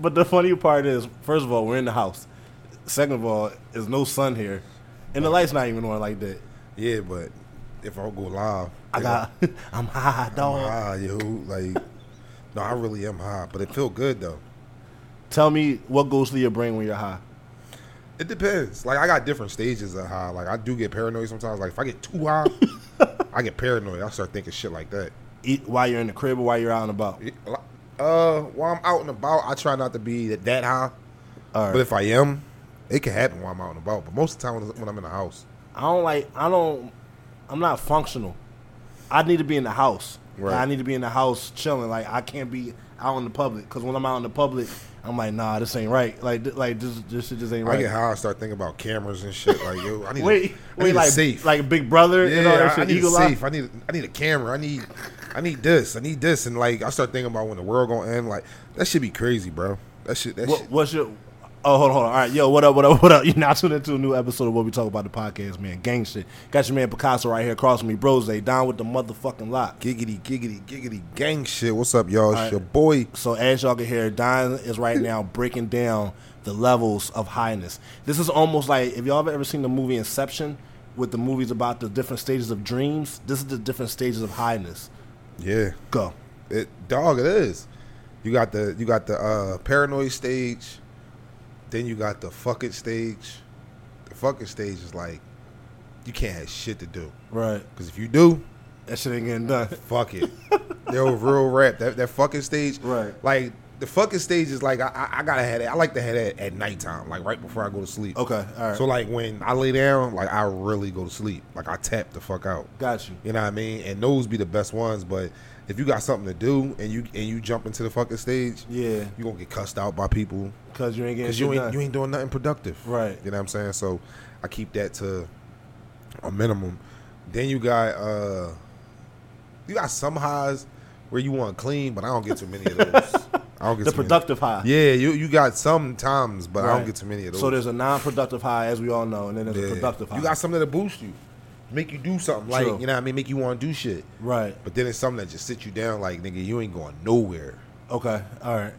but the funny part is, first of all, we're in the house. Second of all, there's no sun here, and the light's not even on like that. Yeah, but if I go live, I got, I'm high, I'm dog. high, yo. Like, no, I really am high, but it feel good though. Tell me what goes through your brain when you're high. It depends. Like I got different stages of high. Like I do get paranoid sometimes. Like if I get too high, I get paranoid. I start thinking shit like that. Eat while you're in the crib or while you're out and about. Uh, while I'm out and about, I try not to be that, high. Right. But if I am, it can happen while I'm out and about. But most of the time when- when I'm in the house, I don't like. I don't. I'm not functional. I need to be in the house. Right. I need to be in the house chilling. Like I can't be out in the public because when I'm out in the public, I'm like, nah, this ain't right. Like, th- like this, this shit just ain't right. I get high. I start thinking about cameras and shit. Like yo, I need Wait, a, I wait, need like a safe. like Big Brother, yeah, and all that I, I shit. need a Eagle Eye? safe. I need I need a camera. I need I need this. I need this. And like I start thinking about when the world gonna end. Like that should be crazy, bro. That shit. That What, shit. what's your? Oh, hold on, hold on. All right, yo, what up, what up, what up? You now tuned into a new episode of what we talk about the podcast, man. Gang shit. Got your man Picasso right here across from me, bros. They down with the motherfucking lock. Giggity, giggity, giggity, gang shit. What's up, y'all? It's right. your boy. So as y'all can hear, Don is right now breaking down the levels of highness. This is almost like if y'all have ever seen the movie Inception, with the movies about the different stages of dreams. This is the different stages of highness. Yeah, Go. it dog. It is. You got the you got the uh, paranoid stage. Then you got the fuck it stage. The fuck it stage is like you can't have shit to do Right. because if you do, That shit ain't getting done. fuck it. Yo, real rap. That that fucking stage. Right. Like the fucking stage is like I, I, gotta have it. I like to have that at nighttime, like right before I go to sleep. Okay. All right. So like when I lay down, like I really go to sleep. Like I tap the fuck out. Got you. You know what I mean? And those be the best ones. But if you got something to do and you and you jump into the fucking stage, Yeah. you gonna get cussed out by people Because you ain't getting because you ain't done. you ain't doing nothing productive. Right. You know what I'm saying? So I keep that to a minimum. Then you got uh you got some highs where you want clean, but I don't get too many of those. I don't get the too many. productive high. Yeah, you you got some times, but I don't get too many of those. So there's a non-productive high, as we all know, and then there's Yeah. a productive high. You got something to boost you, make you do something. Like True. you know what I mean, make you want to do shit. right. But then it's something that just sits you down. Like nigga, you ain't going nowhere. Okay. All right.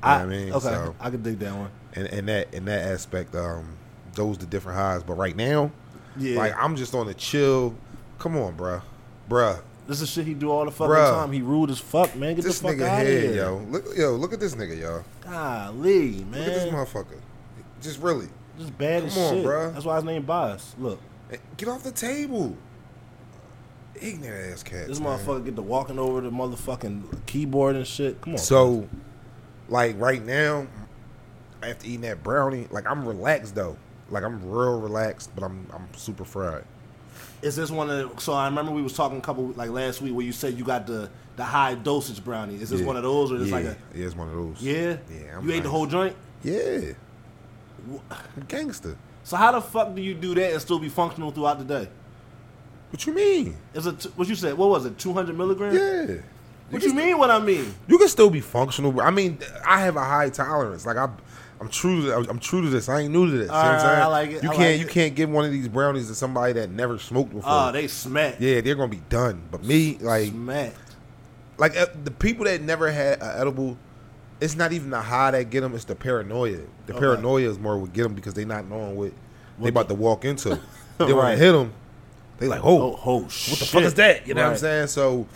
what I mean? Okay. So- I can dig that one. And in that in that aspect, um, those the different highs. But right now, Yeah. like I'm just on a chill. Come on, bruh. bruh. This is shit he do all the fucking Bruh. time. He rude as fuck, man. Get This the fuck nigga out of here, here, yo. Look, yo, look at this nigga, yo. Golly, man. Look at this motherfucker. Just really, Just bad as Come on, shit. bruh. That's why his name Boss. Look, Eh, get off the table. Ignorant ass cat. this motherfucker get to walking over the motherfucking keyboard and shit. Come on. So, like right now, after eating that brownie, like I'm relaxed though. Like I'm real relaxed, but I'm I'm super fried. Is this one of? The, so I remember we was talking a couple like last week where you said you got the the high dosage brownie. Is this Yeah. one of those or is yeah, like a? yeah, it's one of those. Yeah. Yeah, I'm you ate the whole joint. Yeah. Gangster. So how the fuck do you do that and still be functional throughout the day? What you mean? Is it what you said? What was it? Two hundred milligrams? Yeah. What you mean? What I mean? You can still be functional. I mean, I have a high tolerance. Like I, I'm true. To, I'm true to this. I ain't new to this. you know what I'm Alright, saying? I like it, You I can't. like you it. can't give one of these brownies to somebody that never smoked before. Oh, they smack. yeah, they're gonna be done. But me, like, smack. like uh, the people that never had an edible, it's not even the high that get them. It's the paranoia. The Okay. paranoia is more what get them because they not knowing what they What about to walk into. they want Right. to hit them. They like, oh, Oh, oh what shit. the fuck is that? You know what I'm saying? So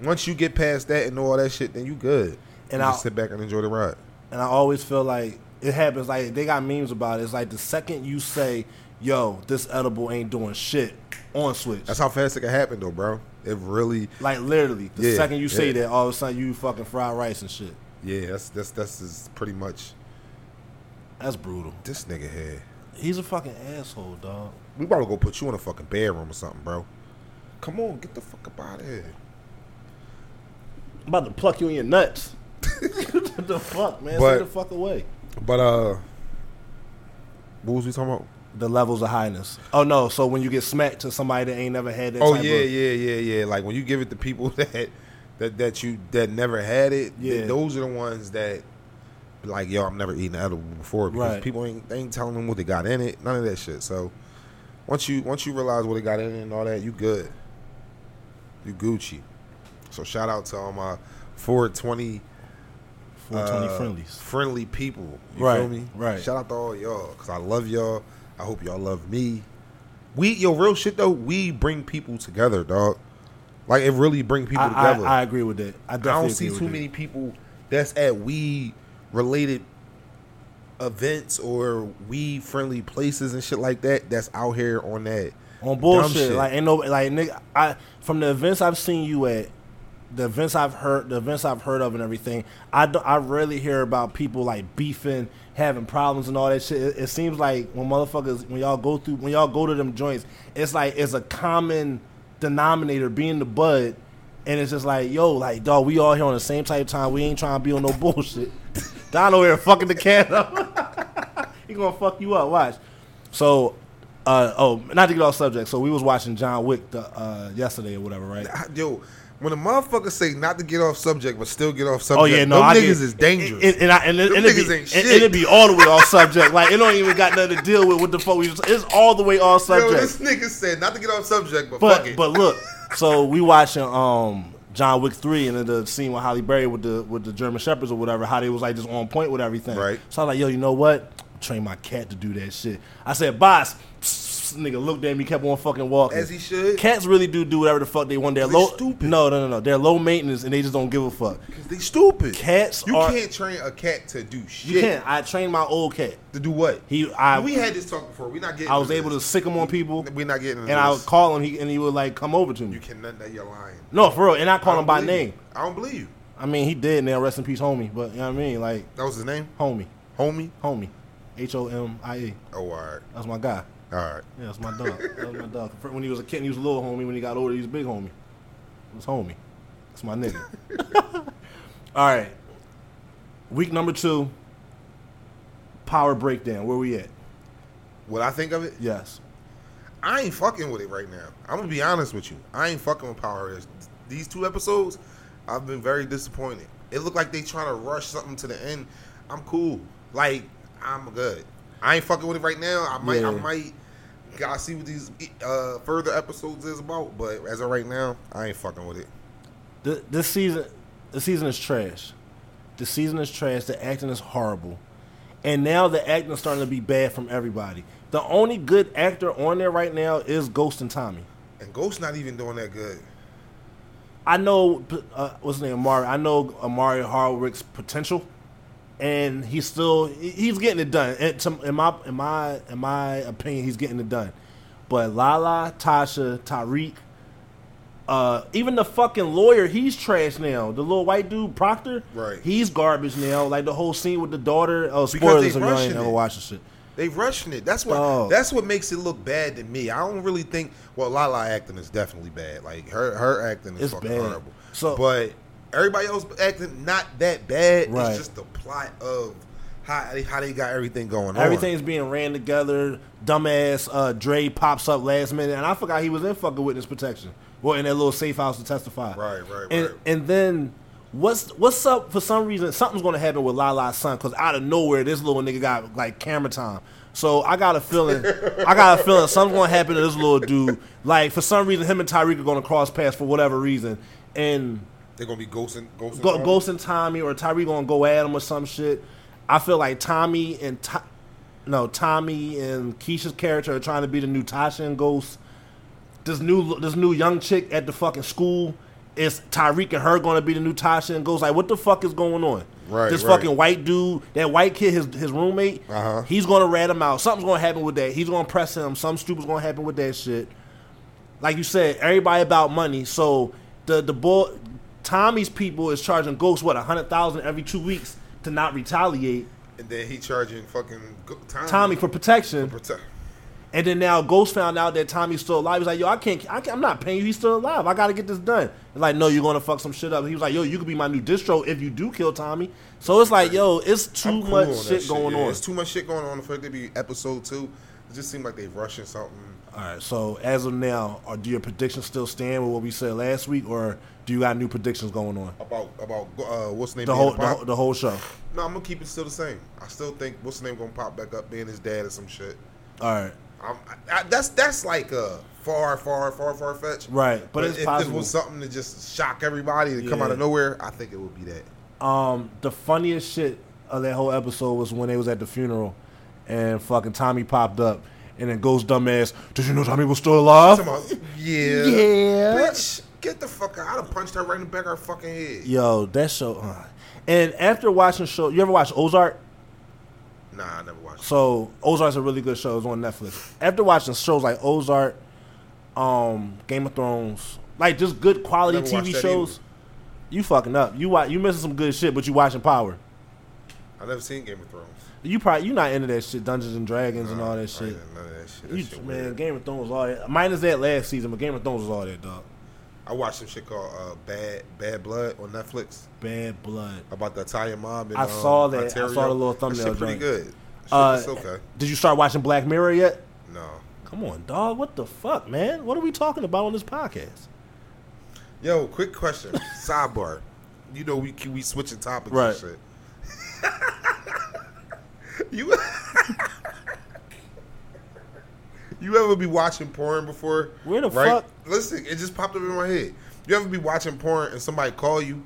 once you get past that and all that shit, then you good. And I'll- sit back and enjoy the ride. And I always feel like it happens. Like they got memes about it. It's like the second you say, "Yo, this edible ain't doing shit," on switch. That's how fast it can happen, though, bro. It really, like literally, the Yeah, second you say that, all of a sudden you fucking fried rice and shit. yeah. That's that's that's is pretty much That's brutal. this nigga here. He's a fucking asshole, dog. We about to go put you in a fucking bedroom or something, bro. Come on, get the fuck up out of here. I'm about to pluck you in your nuts. what the fuck, man? But- Stay the fuck away. But uh, what was we talking about? The levels of highness. Oh no! So when you get smacked to somebody that ain't never had that. Oh type yeah, of, yeah, yeah, yeah. Like when you give it to people that that that you that never had it, Yeah. those are the ones that like yo, I'm never eating edible before because Right. people ain't they ain't telling them what they got in it, none of that shit. So once you once you realize what they got in it and all that, you good. You Gucci. So shout out to all my 420 420 uh, friendlies. friendly people. You Right, feel me? right. Shout out to all y'all because I love y'all. I hope y'all love me. We yo real shit though. We bring people together, dog. Like it really bring people I, I, together. I agree with that. I I don't see too many people that's at weed related events or weed friendly places and shit like that. That's out here on that on bullshit. shit. Like ain't no like nigga. I from the events I've seen you at, the events I've heard, the events I've heard of and everything. I do, I rarely hear about people like beefing, having problems and all that shit. It, it seems like when motherfuckers when y'all go through when y'all go to them joints, it's like it's a common denominator being the bud. And it's just like, yo, like, dog, we all here on the same type of time. We ain't trying to be on no bullshit. Don over here fucking the cat up. he gonna fuck you up. Watch. So, uh, oh, not to get off subject. So we was watching John Wick the, uh, yesterday or whatever, right? Yo, when a motherfucker say not to get off subject but still get off subject, Oh yeah, no, them I niggas get- is dangerous. And, and, I, and, and it niggas be, ain't and- it be all the way off subject. Like it don't even got nothing to deal with what the fuck we. Just, it's all the way off subject. Yo, this nigga said not to get off subject, but, fuck it. but look, so we watching um John Wick three and then the scene with Halle Berry with the with the German shepherds or whatever, how they was like just on point with everything. Right. So I was like, yo, you know what? Train my cat to do that shit. I said, boss. Nigga looked at me, kept on fucking walking. As he should. Cats really do do whatever the fuck they want. They're They low. stupid. No, no, no, no. They're low maintenance and they just don't give a fuck. Cause they stupid. Cats you are- can't train a cat to do shit. You can't. I trained my old cat. To do what? He, I, we had this talk before. We not getting. I was able to this. sick him on people, We're not getting. And I would call him, he, and he would like come over to me. You cannot. That you're lying. No, for real, and I I call don't him by believe you. name. I don't believe you. I mean, he did now. Rest in peace, homie. But you know what I mean, like That was his name, homie, homie. homie, H O M I E. Oh, all right, That's my guy. All right. Yeah, that's my dog. that was my dog. When he was a kid, he was a little homie. When he got older, he was a big homie. It was homie. That's my nigga. All right. Week number two. Power breakdown. Where we at? What I think of it, Yes. I ain't fucking with it right now. I'm gonna be honest with you. I ain't fucking with Power These two episodes, I've been very disappointed. It looked like they trying to rush something to the end. I'm cool. Like I'm good. I ain't fucking with it right now. I might. I might. Gotta see what these uh, further episodes is about. But as of right now, I ain't fucking with it. Th- This season, the season is trash. The season is trash. The acting is horrible, and now the acting is starting to be bad from everybody. The only good actor on there right now is Ghost and Tommy. And Ghost not even doing that good. I know uh, what's his name, Omari. I know Omari Hardwick's potential, and he's still he's getting it done. In my in my in my opinion, he's getting it done. But Lala, Tasha, Tariq, uh, even the fucking lawyer, he's trash now. The little white dude, Proctor, Right. He's garbage now. Like the whole scene with the daughter. Oh, spoilers if you ain't ever the shit. They rushing it. That's what. Dog. That's what makes it look bad to me. I don't really think. Well, Lala acting is definitely bad. Like her, her acting is It's fucking bad. horrible. So- but everybody else acting not that bad. Right. It's just the plot of how they, how they got everything going on. Everything's being ran together. Dumbass uh, Dre pops up last minute, and I forgot he was in fucking witness protection. Well, in that little safe house to testify. Right, right, and, right. And then what's what's up? For some reason, something's going to happen with Lala's son because out of nowhere, this little nigga got like camera time. So I got a feeling, I got a feeling something's going to happen to this little dude. Like for some reason, him and Tariq are going to cross paths for whatever reason, and They're gonna be ghosting, ghosting. go, Tommy? Ghost and Tommy or Tyree gonna go at him or some shit. I feel like Tommy and Ty- no Tommy and Keisha's character are trying to be the new Tasha and Ghost. This new this new young chick at the fucking school is Tariq and her gonna be the new Tasha and Ghost. Like what the fuck is going on? Right, This right. fucking white dude, that white kid, his his roommate, Uh-huh. he's gonna rat him out. Something's gonna happen with that. He's gonna press him. Some stupid's gonna happen with that shit like you said, everybody about money. So the the boy, Tommy's people is charging Ghost what a hundred thousand every two weeks to not retaliate. and then he charging fucking Tommy, Tommy for protection, protect. and then now Ghost found out that Tommy's still alive. He's like, yo, I can't, I can't I'm not paying you. He's still alive. I got to get this done. It's like, no, you're gonna fuck some shit up. He was like, yo, you could be my new distro if you do kill Tommy. So it's like, yo, it's too cool much that shit going yeah. on. It's too much shit going on for it to be episode two. It just seemed like they rushing something. All right. So as of now, are, do your predictions still stand with what we said last week, or do you got new predictions going on? About about uh, what's the name? The whole the, whole- the whole show. No, I'm gonna keep it still the same. I still think what's the name gonna pop back up being his dad or some shit. All right. I'm, I, I, that's that's like a far, far, far, far fetched. Right, but it's if possible. it was something to just shock everybody to come out of nowhere, I think it would be that. Um, the funniest shit of that whole episode was when they was at the funeral, and fucking Tommy popped up, and then goes dumbass. Did you know Tommy was still alive? Yeah. Yeah. Bitch, get the fuck out. I'd have punched her right in the back of her fucking head. Yo, that show. Uh. And after watching show, you ever watch Ozark? Nah, I never watched. So Ozark's a really good show. It's on Netflix. After watching shows like Ozark, um, Game of Thrones, like just good quality TV shows, either. you fucking up. You watch, you missing some good shit, but you watching Power. I never seen Game of Thrones. You probably you not into that shit, Dungeons and Dragons and all that shit. into None of that shit. That You, shit man, weird. Game of Thrones was all that. Minus that last season, but Game of Thrones was all that dog. I watched some shit called uh, Bad Bad Blood on Netflix Bad blood. about the Italian mob. In, I um, saw that. I saw the little That thumbnail shit pretty good. Shit, Uh, it's okay. Did you start watching Black Mirror yet? No. Come on, dog. What the fuck, man? What are we talking about on this podcast? Yo, quick question. Sidebar. You know we we switching topics Right. and shit. you You ever be watching porn before? Where the right? fuck? Listen, it just popped up in my head. You ever be watching porn and somebody call you?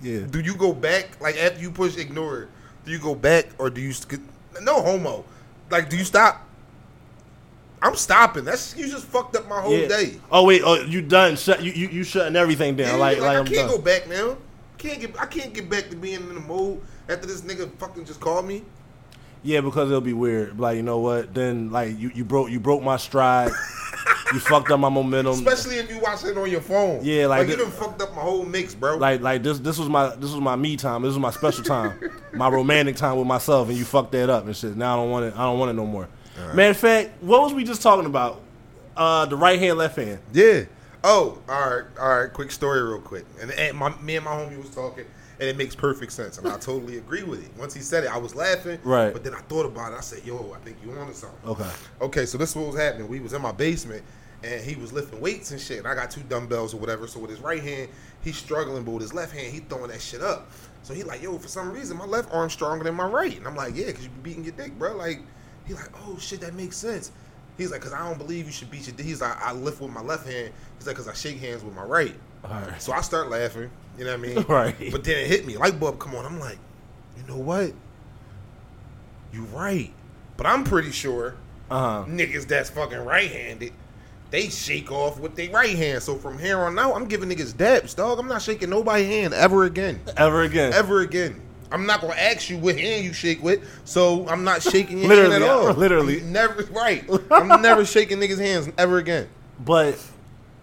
Yeah. Do you go back like after you push ignore? Do you go back or do you no homo? Like do you stop? I'm stopping. That's you just fucked up my whole Yeah. day. Oh wait, oh you done? Shut you you, you shutting everything down? Yeah, like like, like, I I'm can't done. go back now. Can't get I can't get back to being in the mode after this nigga fucking just called me. Yeah, because it'll be weird. Like you know what? Then like you, you broke you broke my stride. you fucked up my momentum. Especially if you watch it on your phone. Yeah, like you done fucked up my whole mix, bro. like like this this was my this was my me time. This was my special time, my romantic time with myself, and you fucked that up and shit. Now I don't want it. I don't want it no more. Matter of fact, what was we just talking about? Uh, the right hand, left hand. Yeah. Oh, all right, all right. Quick story, real quick. And, and my, me and my homie was talking, and it makes perfect sense, and I totally agree with it. Once he said it, I was laughing. Right. But then I thought about it. I said, "Yo, I think you wanted something." Okay. Okay, so this is what was happening. We was in my basement, and he was lifting weights and shit. And I got two dumbbells or whatever. So with his right hand, he's struggling, but with his left hand, he throwing that shit up. So he like, "Yo, for some reason, my left arm's stronger than my right." And I'm like, "Yeah, because you be beating your dick, bro." Like, he like, "Oh shit, that makes sense." He's like, "Cause I don't believe you should beat your dick." He's like, "I lift with my left hand." He's like, "Cause I shake hands with my right." All right. So I start laughing. You know what I mean? Right. But then it hit me. Light bulb come on. I'm like, you know what? You right. But I'm pretty sure Uh huh. niggas that's fucking right handed, they shake off with their right hand. So from here on out, I'm giving niggas dabs, dog. I'm not shaking nobody's hand ever again. Ever again? Ever again. I'm not gonna ask you what hand you shake with, so I'm not shaking your Literally, hand at all. literally. Never right. I'm never shaking niggas' hands ever again. But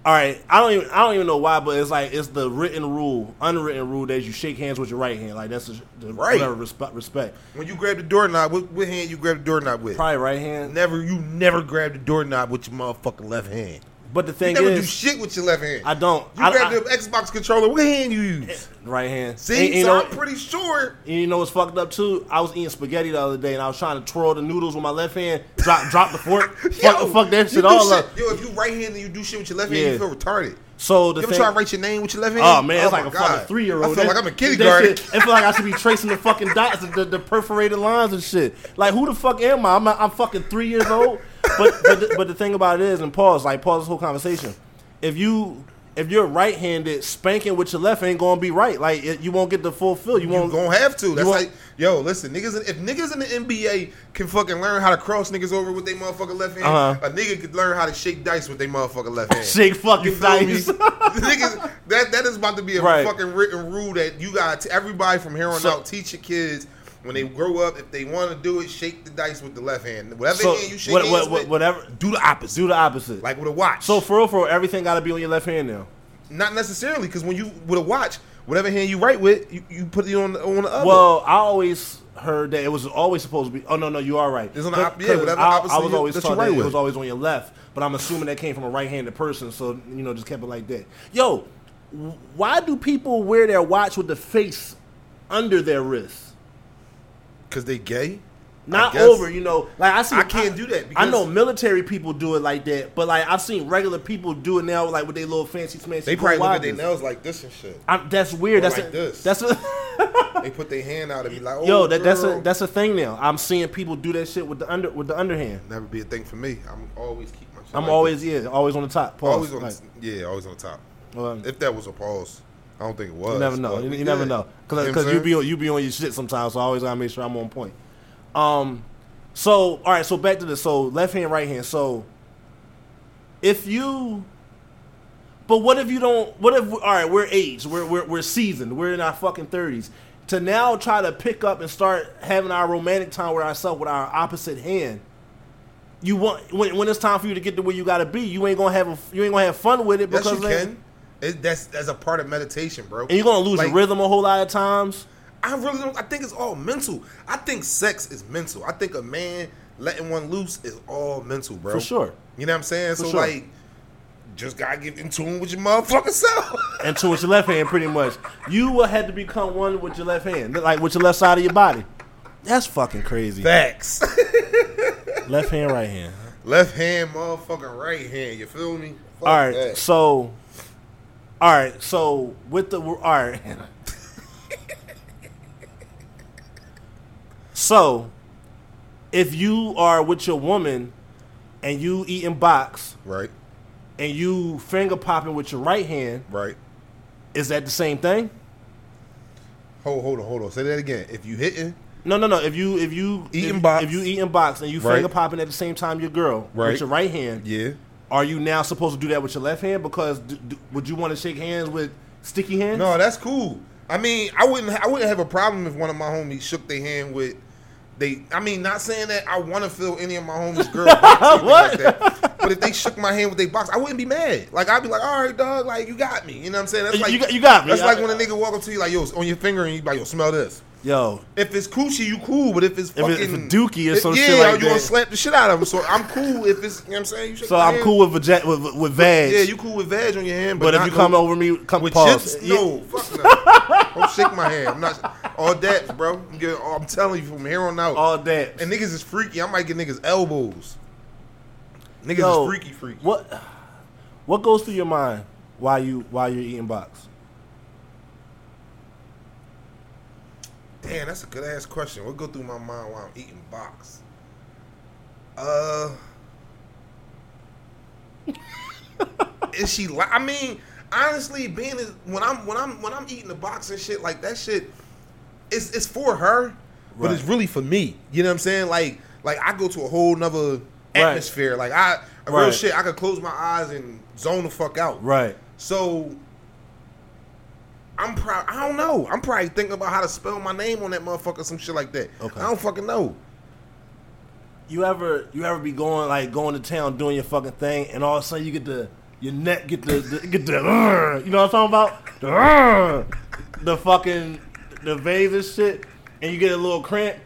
all right, I don't even I don't even know why, but it's like it's the written rule, unwritten rule that you shake hands with your right hand. Like that's the, the Right. whatever respect. Respect. When you grab the doorknob, what, what hand you grab the doorknob with? Probably right hand. Never, you never grab the doorknob with your motherfucking left hand. But the thing You never do is, shit with your left hand. I don't. You I, grab I- the Xbox controller. What hand you use? Eh, right hand. See, And- and so know, I'm pretty sure. and you know what's fucked up too? I was eating spaghetti the other day, and I was trying to twirl the noodles with my left hand. Drop, drop the fork. fuck, fuck that shit all shit- up. Yo, if you right handed, and you do shit with your left hand, Yeah. you feel retarded. So the You ever thing, try to write your name with your left oh, hand? Oh man, it's oh, like a God. fucking three year old. I feel like I'm in kindergarten. It feel like I should be tracing the fucking dots, the, the perforated lines and shit. Like who the fuck am I? I'm, I'm fucking three years old. But but the, but the thing about it is, and pause, like pause this whole conversation. If you if you're right handed, spanking with your left ain't gonna be right. Like it, you won't get the full feel. You You won't. gonna have to. That's like, yo, listen, niggas. If niggas in the NBA can fucking learn how to cross niggas over with their motherfucking left hand, Uh-huh. a nigga could learn how to shake dice with their motherfucking left hand. Shake fucking You dice. niggas, that that is about to be a Right. fucking written rule that you got. to Everybody from here on So- out, teach your kids. When they grow up, if they want to do it, shake the dice with the left hand. Whatever So hand you shake what, what, what, with, whatever. do the opposite. Do the opposite. like with a watch. so for real, for real, everything got to be on your left hand now. not necessarily because when you with a watch, whatever hand you write with, you, you put it on the, on the other. Well, I always heard that it was always supposed to be. Oh no, no, you are right. It's on the op- yeah, whatever I, opposite I was always taught that it was always on your left, but I'm assuming that came from a right-handed person, so you know, just kept it like that. Yo, why do people wear their watch with the face under their wrist? Because they gay. Not over, you know. Like I see, I can't do that I know military people do it like that, but like I've seen regular people do it now, like with their little fancy fancy. They probably look at their nails like this and shit. I'm, that's weird. Or That's like a, this. That's a, They put their hand out and be like, "Oh, yo. That, that's a that's a thing now. I'm seeing people do that shit with the under with the underhand. never be a thing for me. I'm always keep my. Shit I'm like always this. yeah, always on the top. Pause. always on Like, the, yeah, always on the top. um, If that was a pause, I don't think it was. You never know. You, you never know You because I'm you be on, you be on your shit sometimes. So I always gotta make sure I'm on point. Um, so all right. So back to this. So left hand, right hand. So if you, but what if you don't? What if all right? We're aged. We're we're we're seasoned. We're in our fucking thirties. To now try to pick up and start having our romantic time with ourselves with our opposite hand. You want when, when it's time for you to get to where you gotta be. You ain't gonna have a, you ain't gonna have fun with it Yes, because you can. It, that's that's a part of meditation, bro. and you're gonna lose Like, your rhythm a whole lot of times. I really don't. I think it's all mental. I think sex is mental. I think a man letting one loose is all mental, bro. For sure. You know what I'm saying? For so sure. like, just gotta get in tune with your motherfucking self. and two with your left hand, pretty much. You will have to become one with your left hand, like with your left side of your body. That's fucking crazy. Facts. Left hand, right hand. Left hand, motherfucking right hand. You feel me? Fuck All right, that. so, all right, so with the all right, so if you are with your woman and you eating box Right. and you finger popping with your right hand, Right. is that the same thing? Hold, hold on, hold on. Say that again. If you hitting, No, no, no. If you if you Eating if, box. if you eating box and you Right. finger popping at the same time your girl Right. with your right hand, yeah. Are you now supposed to do that with your left hand? Because d- d- would you want to shake hands with sticky hands? No, that's cool. I mean, I wouldn't. I wouldn't have a problem if one of my homies shook their hand with. They, I mean, not saying that I want to feel any of my homies' girl box or anything What? like that. But if they shook my hand with their box, I wouldn't be mad. Like I'd be like, all right, dog, like you got me. You know what I'm saying? That's like you got- you got me. That's I- like when a nigga walk up to you like, yo, on your finger, and you like, yo, smell this. Yo, If it's coochie, you cool. But if it's If fucking it- if it's dookie or some yeah, shit like that, you gonna slap the shit out of him. So I'm cool if it's. You know what I'm saying? You so I'm hand. cool with vag- with, with vag. Yeah, you cool with veg on your hand, but, but if you come no- over me, come with pause. chips, Yeah. no, fuck no. Don't shake my hand. I'm not all that, bro. I'm, getting, I'm telling you from here on out. all that. and niggas is freaky. I might get niggas elbows. Niggas Yo, is freaky, freaky. What what goes through your mind while you while you're eating box? Damn, that's a good ass question. What go through my mind while I'm eating box? Uh, is she? Li- I mean, honestly, being is, when I'm when I'm when I'm eating the box and shit like that shit, it's it's for her, but it's really for me. You know what I'm saying? Like like I go to a whole nother atmosphere. Like I real Right. shit. I could close my eyes and zone the fuck out. Right. So I'm proud. I don't know. I'm probably thinking about how to spell my name on that motherfucker, some shit like that. Okay. I don't fucking know. You ever you ever be going like going to town doing your fucking thing and all of a sudden you get the your neck get the, the get the uh, you know what I'm talking about the uh, the fucking the veins and shit and you get a little cramp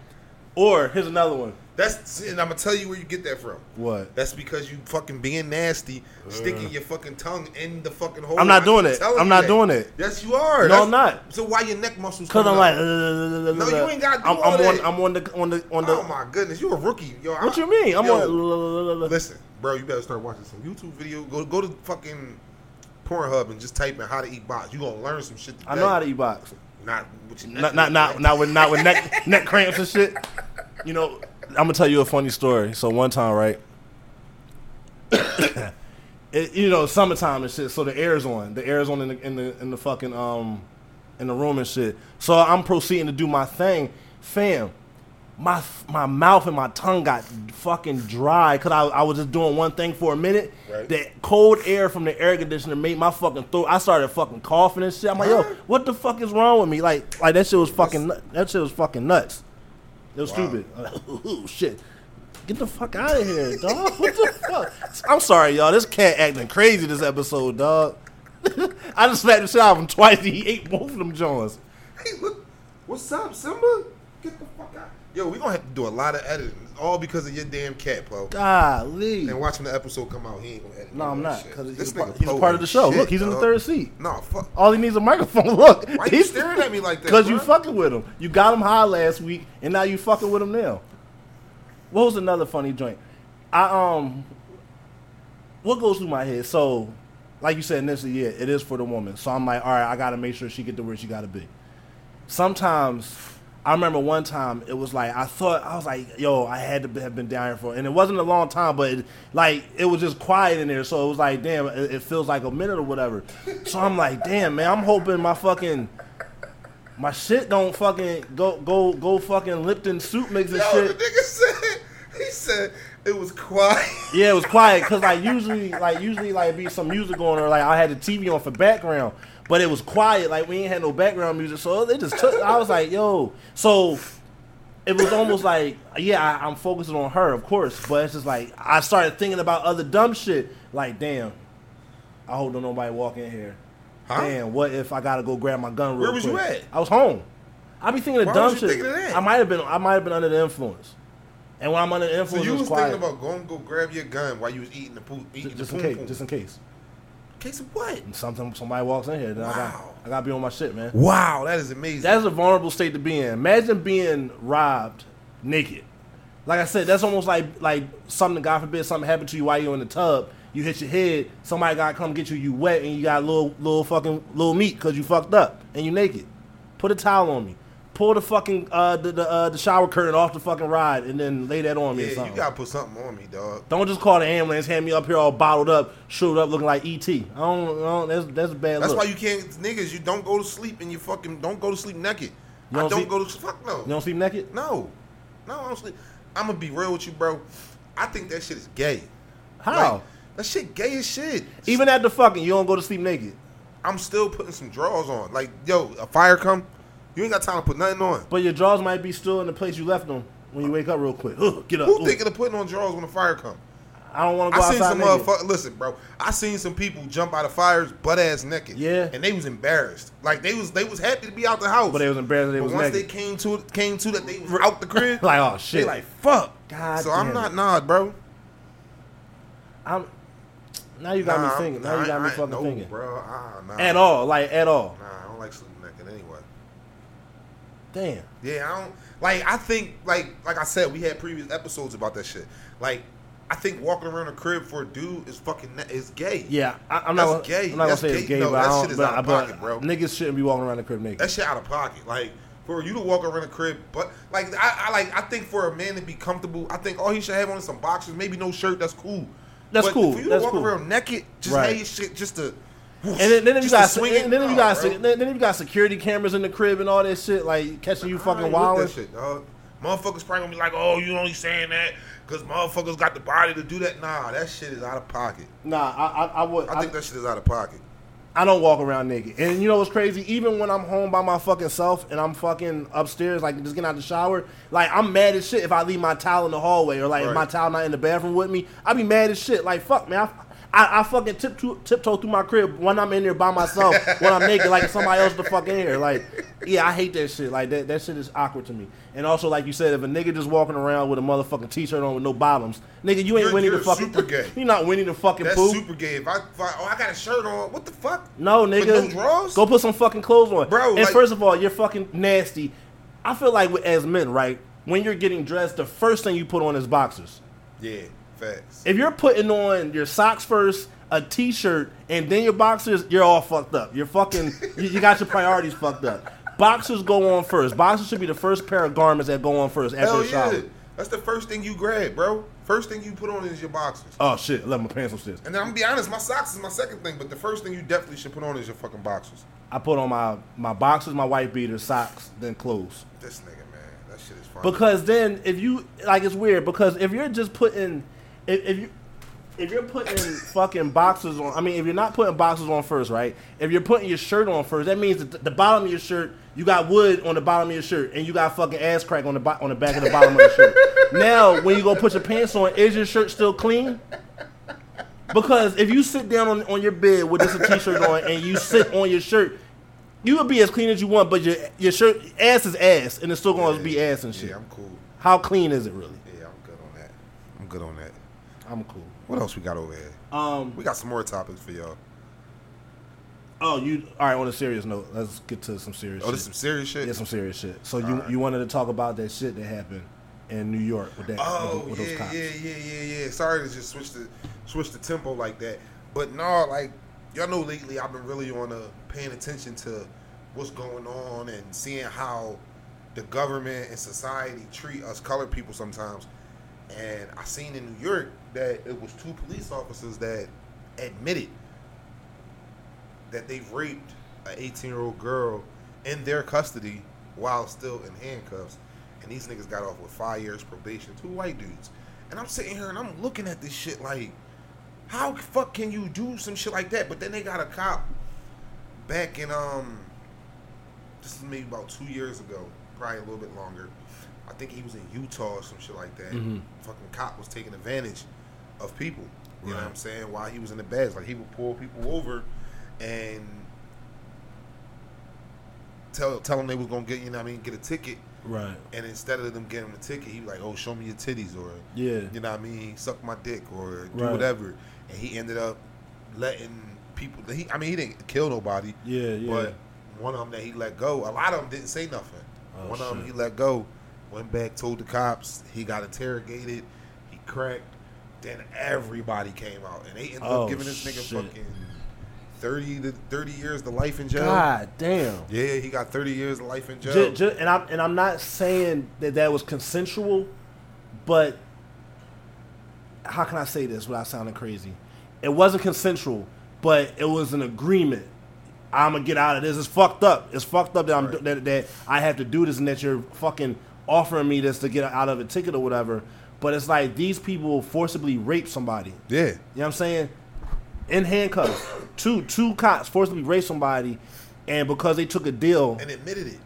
or here's another one That's and I'm gonna tell you where you get that from. what That's because you fucking being nasty, sticking your fucking tongue in the fucking hole. I'm not I doing keep it. telling I'm you not that. doing it. Yes, you are. No, That's- I'm not. So why your neck muscles? Cause I'm coming like, up? No, you ain't gotta do I'm, all I'm on. that. I'm on the on the on the. oh my goodness, you a rookie, yo. what I- you mean? I'm yo, on. Listen, bro, you better start watching some YouTube video. Go go to fucking Pornhub and just type in how to eat box. You gonna learn some shit. Today. I know how to eat box. Not with your neck Not not not not with not with neck neck cramps and shit. You know, I'm gonna tell you a funny story. So one time, right? it, you know, summertime and shit. So the air's on. The air's on in the in the in the fucking um in the room and shit. So I'm proceeding to do my thing, fam. My my mouth and my tongue got fucking dry because I, I was just doing one thing for a minute. Right. That cold air from the air conditioner made my fucking throat. I started fucking coughing and shit. I'm like, yo, what the fuck is wrong with me? Like, like that shit was fucking. That shit was fucking nuts. It was Wow. stupid. oh shit. Get the fuck out of here, dog. What the fuck? I'm sorry, y'all. This cat acting crazy this episode, dog. I just slapped the shit out of him twice. He ate both of them joints. Hey, look, what's up, Simba? Get the fuck out. Yo, we gonna have to do a lot of editing, all because of your damn cat, po. Golly. And watching the episode come out, he ain't gonna edit. No, I'm not because he's, a part- he's a part of the show. shit, Look, he's in the dog. third seat. No, fuck. All he needs is a microphone. Look, Why you staring at me like that? Because you fucking with him. You got him high last week, and now you fucking with him now. What was another funny joint? I um, what goes through my head? So, like you said initially, yeah, it is for the woman. So I'm like, all right, I gotta make sure she get to where she gotta be. Sometimes I remember one time it was like I thought I was like, yo, I had to have been down here for, and it wasn't a long time, but it, like it was just quiet in there, so it was like, damn, it, it feels like a minute or whatever. So I'm like, damn, man, I'm hoping my fucking my shit don't fucking go go go fucking Lipton soup mix and Yo, shit. the nigga said he said it was quiet. Yeah, it was quiet because like usually, like usually, like be some music on or like I had the TV on for background, but it was quiet. Like we ain't had no background music, so they just took. I was like, yo, so it was almost like, yeah, I, I'm focusing on her, of course, but it's just like I started thinking about other dumb shit. Like, damn, I hope don't nobody walk in here. Huh? Damn, what if I gotta go grab my gun? Real Where was you quick? at? I was home. I be thinking of Why dumb was you shit. of? I might have been. I might have been under the influence. And when I'm under the So influence, you it's was quiet. thinking about going to go grab your gun while you was eating the poop, eating just the in case, poom. just in case. Case of what? And something somebody walks in here, then I got Wow. I gotta be on my shit, man. Wow, that is amazing. That's a vulnerable state to be in. Imagine being robbed naked. Like I said, that's almost like like something. God forbid something happened to you while you're in the tub. You hit your head. Somebody gotta come get you. You wet and you got a little little fucking little meat because you fucked up and you naked. Put a towel on me. Pull the fucking uh, the the, uh, the shower curtain off the fucking ride and then lay that on me or yeah, something. you gotta put something on me, dog. don't just call the ambulance, hand me up here all bottled up, shoot up looking like ET. I don't, I don't that's that's a bad That's look. why you can't, niggas. You don't go to sleep and you fucking don't go to sleep naked. You I don't don't sleep- go to fuck no. you don't sleep naked? No, no, I don't sleep. I'm gonna be real with you, bro. I think that shit is gay. How? Like, that shit gay as shit. Even at the fucking, you don't go to sleep naked. I'm still putting some drawers on. Like, yo, a fire come, you ain't got time to put nothing on. But your drawers might be still in the place you left them when you wake up real quick. Ugh, get up. Who Ooh. thinking of putting on drawers when the fire come? I don't want to go I seen some motherfuckers. Listen, bro. I seen some people jump out of fires butt ass naked. Yeah. and they was embarrassed. Like they was they was happy to be out the house. But they was embarrassed they But was once naked. they came to came to that they was out the crib. like, oh shit. they like fuck. God so I'm not it. nah, bro. I'm, now you got Nah, me thinking. Now nah, you got me fucking no, thinking. bro. Ah, nah. At all, like at all. Nah, I don't like anyway. Damn. Yeah, I don't like. I think like like I said, we had previous episodes about that shit. Like, I think walking around a crib for a dude is fucking is gay. Yeah, I, I'm not. That's gay. I'm not That's gonna say it's gay. gay, No, but that shit is but, out of but pocket, bro. Niggas shouldn't be walking around the crib naked. That shit out of pocket. Like for you to walk around a crib, but like I, I like I think for a man to be comfortable, I think all he should have on is some boxers, maybe no shirt. That's cool. That's But cool. For you That's to walk cool. around naked, just Right. have your shit just to. And then, then if you got, swing and then if you got, oh, bro. then you got security cameras in the crib and all that shit, like catching you fucking ain't with wilding. that shit, dog. Motherfuckers probably gonna be like, "Oh, you only saying that because motherfuckers got the body to do that." Nah, that shit is out of pocket. Nah, I, I, I would. I think that shit is out of pocket. I don't walk around naked. And you know what's crazy? Even when I'm home by my fucking self and I'm fucking upstairs, like just getting out the shower, like I'm mad as shit if I leave my towel in the hallway or like if my towel not in the bathroom with me. I'd be mad as shit. Like fuck, man. I, I, I fucking tiptoe, tiptoe through my crib when I'm in there by myself when I'm naked, like somebody else the fuck in here. Like, yeah, I hate that shit. Like that, that shit is awkward to me. And also, like you said, if a nigga just walking around with a motherfucking t-shirt on with no bottoms, nigga, you ain't You're- winning you're the fucking. super gay. You're not winning the fucking That's poo. super gay. If I, if I oh I got a shirt on, what the fuck? No, nigga. no? Go put some fucking clothes on. Bro, and like- first of all, you're fucking nasty. I feel like with- as men, right? When you're getting dressed, the first thing you put on is boxers. Yeah, facts. If you're putting on your socks first, a t-shirt, and then your boxers, you're all fucked up. You're fucking. you, you got your priorities fucked up. Boxers go on first. Boxers should be the first pair of garments that go on first after Hell the shower. yeah. That's the first thing you grab, bro. First thing you put on is your boxers. Oh shit! I left my pants upstairs. And then I'm gonna be honest, my socks is my second thing, but the first thing you definitely should put on is your fucking boxers. I put on my my boxers, my white beater, socks, then clothes. This nigga, man, that shit is fun. Because then, if you like, it's weird. Because if you're just putting, if, if you, if you're putting fucking boxes on, I mean, if you're not putting boxes on first, right? If you're putting your shirt on first, that means that the bottom of your shirt, you got wood on the bottom of your shirt, and you got fucking ass crack on the bo- on the back of the bottom of the shirt. Now, when you go put your pants on, is your shirt still clean? Because if you sit down on, on your bed with just a t-shirt on and you sit on your shirt, you would be as clean as you want, but your your shirt ass is ass, and it's still going to be ass and shit. yeah, I'm cool. How clean is it really? Yeah, I'm good on that. I'm good on that. I'm cool. What else we got over here? Um. We got some more topics for y'all. Oh, you. All right. On a serious note, let's get to some serious. Oh, shit. this some serious shit. Yeah, some serious shit. So you Alright. you wanted to talk about that shit that happened in New York with that Oh with, with yeah, those cops. yeah, yeah, yeah, yeah. Sorry to just switch the switch the tempo like that, but no, like y'all know lately I've been really on uh paying attention to what's going on and seeing how the government and society treat us colored people sometimes. And I seen in New York that it was two police officers that admitted that they've raped an 18 year old girl in their custody while still in handcuffs. And these niggas got off with five years probation, two white dudes. And I'm sitting here and I'm looking at this shit like, how fuck can you do some shit like that? But then they got a cop back in um this is maybe about two years ago, probably a little bit longer. I think he was in Utah or some shit like that. Mhm. Fucking cop was taking advantage of people. You know what I'm saying? While he was in the badge, like he would pull people over and tell tell them they was gonna get you know what I mean get a ticket, Right. and instead of them getting the ticket, he was like, "Oh, show me your titties," or Yeah. you know what I mean, suck my dick or do Right. whatever. And he ended up letting people. He, I mean, he didn't kill nobody, Yeah. Yeah. but one of them that he let go, a lot of them didn't say nothing. Oh, one of them he let go, went back, told the cops. He got interrogated. He cracked. Then everybody came out, and they ended Oh, up giving this nigga shit. fucking thirty to thirty years to life in jail. God damn. Yeah, he got thirty years of life in jail. And I'm and I'm not saying that that was consensual, but how can I say this without sounding crazy? It wasn't consensual, but it was an agreement. I'm gonna get out of this. It's fucked up. It's fucked up that I'm Right. that, that I have to do this and that you're fucking offering me this to get out of a ticket or whatever. But it's like these people forcibly rape somebody. yeah, You know what I'm saying? In handcuffs. Two two cops forcibly rape somebody and because they took a deal and admitted it.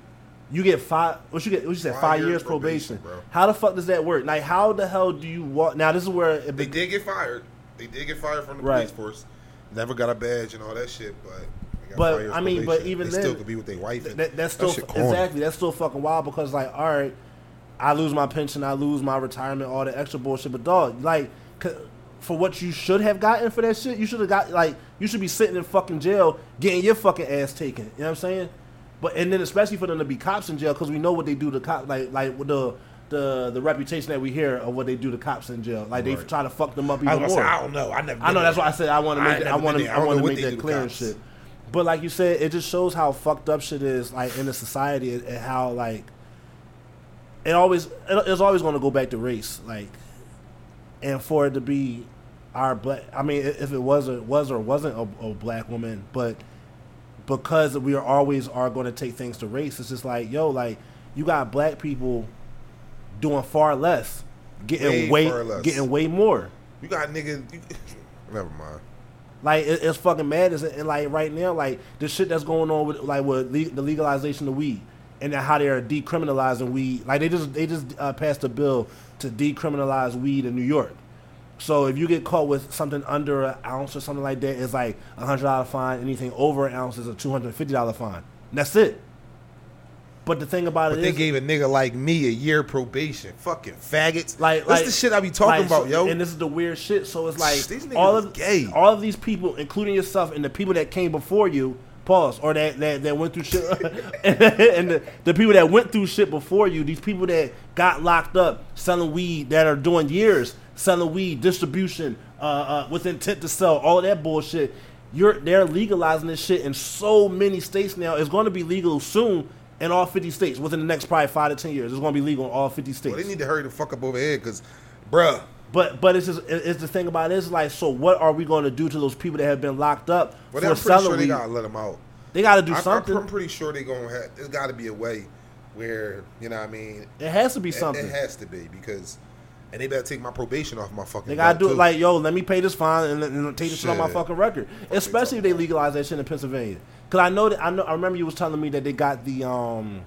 you get five. What you get? What you said? Five Five, years years, probation. probation, bro. How the fuck does that work? Like, how the hell do you walk? Now this is where it They be- did get fired. They did get fired from the Right. police force. Never got a badge and all that shit, but. But, I mean, but even they then, still could be with their wife. th- and that, that's still shit exactly that's still fucking wild because like, all right, I lose my pension, I lose my retirement, all the extra bullshit. But dog, like, for what you should have gotten for that shit, you should have got like you should be sitting in fucking jail getting your fucking ass taken. You know what I'm saying? But and then especially for them to be cops in jail because we know what they do to cops, like like with the. The, the reputation that we hear of what they do to cops in jail, like they try to fuck them up even I more. say, I don't know. I never. I know that's why I said I want to make I want to. I I want to make that clear and shit. But like you said, it just shows how fucked up shit is like in the society and how like it always it, it's always going to go back to race like and for it to be our black I mean if it was or was or wasn't a, a black woman but because we are always are going to take things to race it's just like yo like you got black people doing far less getting Way way, less. getting way more You got nigga. You, never mind. like it, it's fucking mad, as and like right now, like the shit that's going on with like with le- the legalization of weed and how they are decriminalizing weed. Like they just they just uh, passed a bill to decriminalize weed in New York. So if you get caught with something under an ounce or something like that, it's like a hundred dollar fine. Anything over an ounce is a two hundred and fifty dollar fine. And that's it. But the thing about But it they is, gave a nigga like me a year probation. Fucking faggots. like that's like- the shit I be talking like, about, yo. And this is the weird shit. So it's like all of gay. all of these people, including yourself and the people that came before you, pause, or that that, that went through shit, and the, the people that went through shit before you, these people that got locked up selling weed that are doing years selling weed distribution uh, uh, with intent to sell all that bullshit. You're they're legalizing this shit in so many states now. It's going to be legal soon in all 50 states within the next probably five to ten years. It's going to be legal in all 50 states. well, they need to hurry the fuck up over here, cause, bruh, But but it's just it's the thing about it is like so what are we going to do to those people that have been locked up well, for selling sure they gotta let them out. They got to do I, something. I'm pretty sure they're gonna have. There's got to be a way where you know what I mean. it has to be something. it has to be because, and they better take my probation off my fucking. they got to do it too. like yo, let me pay this fine and, and take this shit on my fucking record. Especially if they legalize that shit in Pennsylvania. Because I know that I know I remember you was telling me that they got the um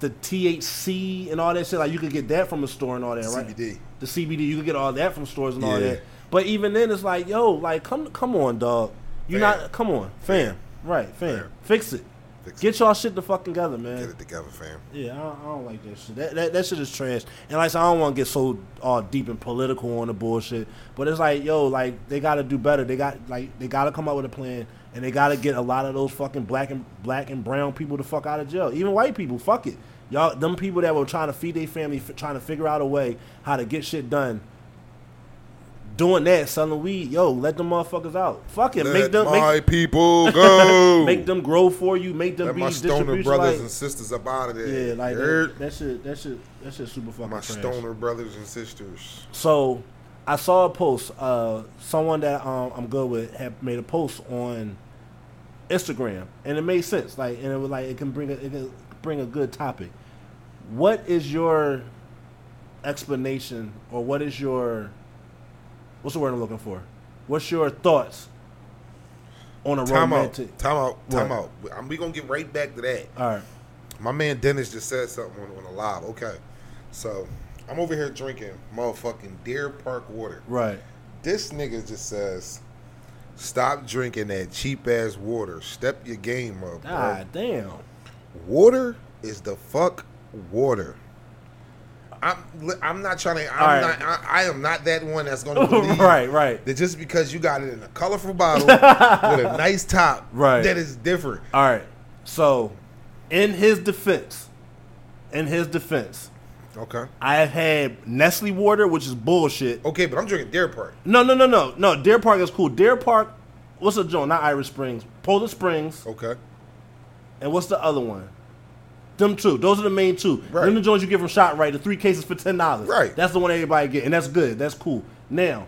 the THC and all that shit. Like you could get that from a store and all that, right? CBD. The CBD, you can get all that from stores and all that. But even then, it's like, yo, like, come, come on, dog. You Fam. not, come on, fam. Right, fam. Fam. Fix it. Fix Get y'all shit the fuck together, man. Get it together, fam. Yeah, I don't, I don't like that shit. That, that that shit is trash. And like I said, I don't want to get so all deep and political on the bullshit. But it's like, yo, like they got to do better. They got like they got to come up with a plan, and they got to get a lot of those fucking black and black and brown people to fuck out of jail. Even white people, fuck it. Y'all, them people that were trying to feed their family, f- trying to figure out a way how to get shit done. doing that, selling weed, yo, let them motherfuckers out. Fuck it, Let make them my make, people go. make them grow for you, make them Let be my stoner distribution. brothers Like, and sisters up out of there. yeah, like You that, heard? that shit, that shit, that shit, super fucking my trash. stoner brothers and sisters. So, I saw a post. Uh, someone that um, I'm good with had made a post on Instagram, and it made sense. Like, and it was like it can bring a it can bring a good topic. What is your explanation, or what is your what's the word I'm looking for? What's your thoughts on a Time out. romantic? Time out. Time What? out. I'm- We gonna get right back to that. All right, My man Dennis just said something on, on a live. Okay, so I'm over here drinking motherfucking Deer Park water. right. This nigga just says, "Stop drinking that cheap ass water. Step your game up, bro. God damn. Water is the fuck water." I'm I'm not trying to. I'm right. not. I, I am not that one that's gonna believe right, right. that just because you got it in a colorful bottle with a nice top, Right. that is different. All right. So, in his defense, in his defense, Okay. I have had Nestle water, which is bullshit. Okay, but I'm drinking Deer Park. No, no, no, no, no. Deer Park is cool. Deer Park, what's the joint? Not Irish Springs, Polar Springs, Okay. and what's the other one? Them two. Those are the main two. Right. Them the joints you get from ShopRite. The three cases for ten dollars. Right. That's the one everybody get, and that's good. That's cool. Now,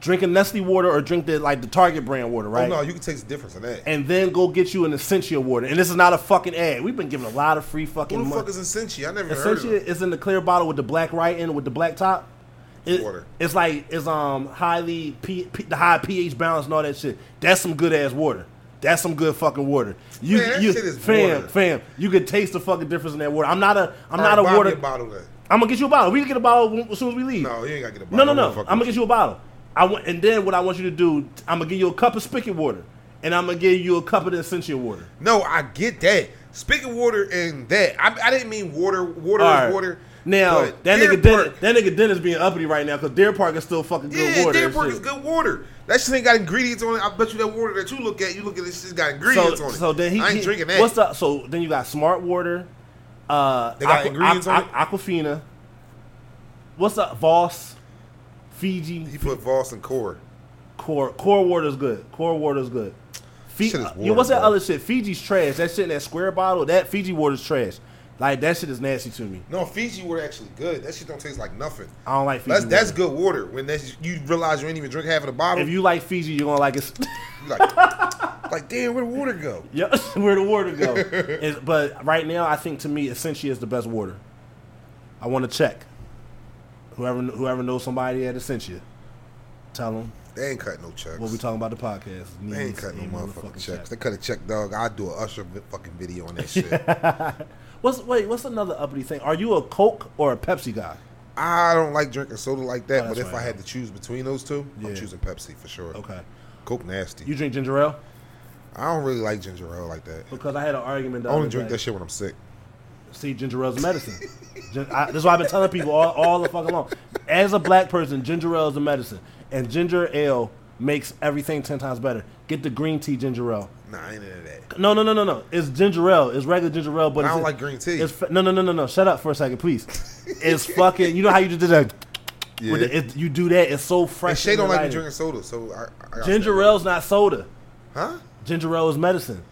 drinking Nestle water or drink the like the Target brand water, right? Oh no, you can taste the difference in that. and then go get you an Essentia water. And this is not a fucking ad. We've been giving a lot of free fucking Who the money. fuck is Essentia? I never even heard of Essentia it. is in the clear bottle with the black writing with the black top. It- Water. It's like it's um highly P, P, the high pH balance and all that shit. That's some good ass water. That's some good fucking water. You, Man, you fam, water. fam. You could taste the fucking difference in that water. I'm not a I'm All not right, a water. a bottle then. I'm gonna get you a bottle. We can get a bottle as soon as we leave. No, you ain't gotta get a bottle. No, no, no. I'm gonna get you a bottle. I want, and then what I want you to do, I'm gonna give you a cup of spigot water, and I'm gonna give you a cup of the Essentia water. No, I get that. Speaking water and that, I, I didn't mean water. Water All is right. water. Now that Deer nigga Dennis, that nigga Dennis being uppity right now because Deer Park is still fucking good yeah, water. Deer Park is good water. That shit ain't got ingredients on it. I bet you that water that you look at, you look at this shit's got So, ingredients on it. so then he, I ain't he- drinking that. What's the so then you got Smart Water, uh, They got ingredients on it? Aquafina. What's up, Voss, Fiji, he put Voss and Core. Core Core Water is good. Core Water is good. Fi- Shit is uh, yo, water, what's that bro. other shit? Fiji's trash. That shit in that square bottle. That Fiji water is trash. Like that shit is nasty to me. No, Fiji water actually good. That shit don't taste like nothing. I don't like Fiji. That's that's good water. When that's, you realize you ain't even drink half of the bottle, If you like Fiji, you're gonna like it. like, like damn, where the water go? Yeah, where the water go. But right now, I think to me, Essentia is the best water. I want to check. Whoever whoever knows somebody at Essentia, tell them They ain't cut no checks. what we talking about the podcast. They ain't cut no motherfucking checks. They cut a check, dog. I'd do a Usher fucking video on that shit. What's wait? What's another uppity thing? Are you a Coke or a Pepsi guy? I don't like drinking soda like that, Oh, but that's if I had to choose between those two, Yeah. I'm choosing Pepsi for sure. Okay. Coke nasty. You drink ginger ale I don't really like ginger ale like that. because I had an argument. The I only other drink day. that shit when I'm sick. See, ginger ale is medicine. Gin- I, this is why I've been telling people all, all the fucking long. As a black person, ginger ale is a medicine, and ginger ale makes everything ten times better. Get the green tea ginger ale. Nah, I ain't into that. No, no, no, no, no. It's ginger ale. It's regular ginger ale, but I don't like green tea. It's no, no, no, no, no. Shut up for a second, please. It's fucking. You know how you just did that. Yeah. The, it, you do that. It's so fresh. And Shay don't like me drinking soda, so I, I Ginger ale's not soda. Huh? Ginger ale is medicine.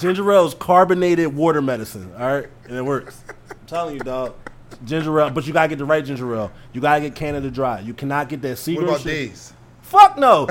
ginger ale is carbonated water medicine. All right, and it works. I'm telling you, dog. Ginger ale, but you gotta get the right ginger ale. You gotta get Canada Dry. You cannot get that secret. What about shit. days? Fuck no,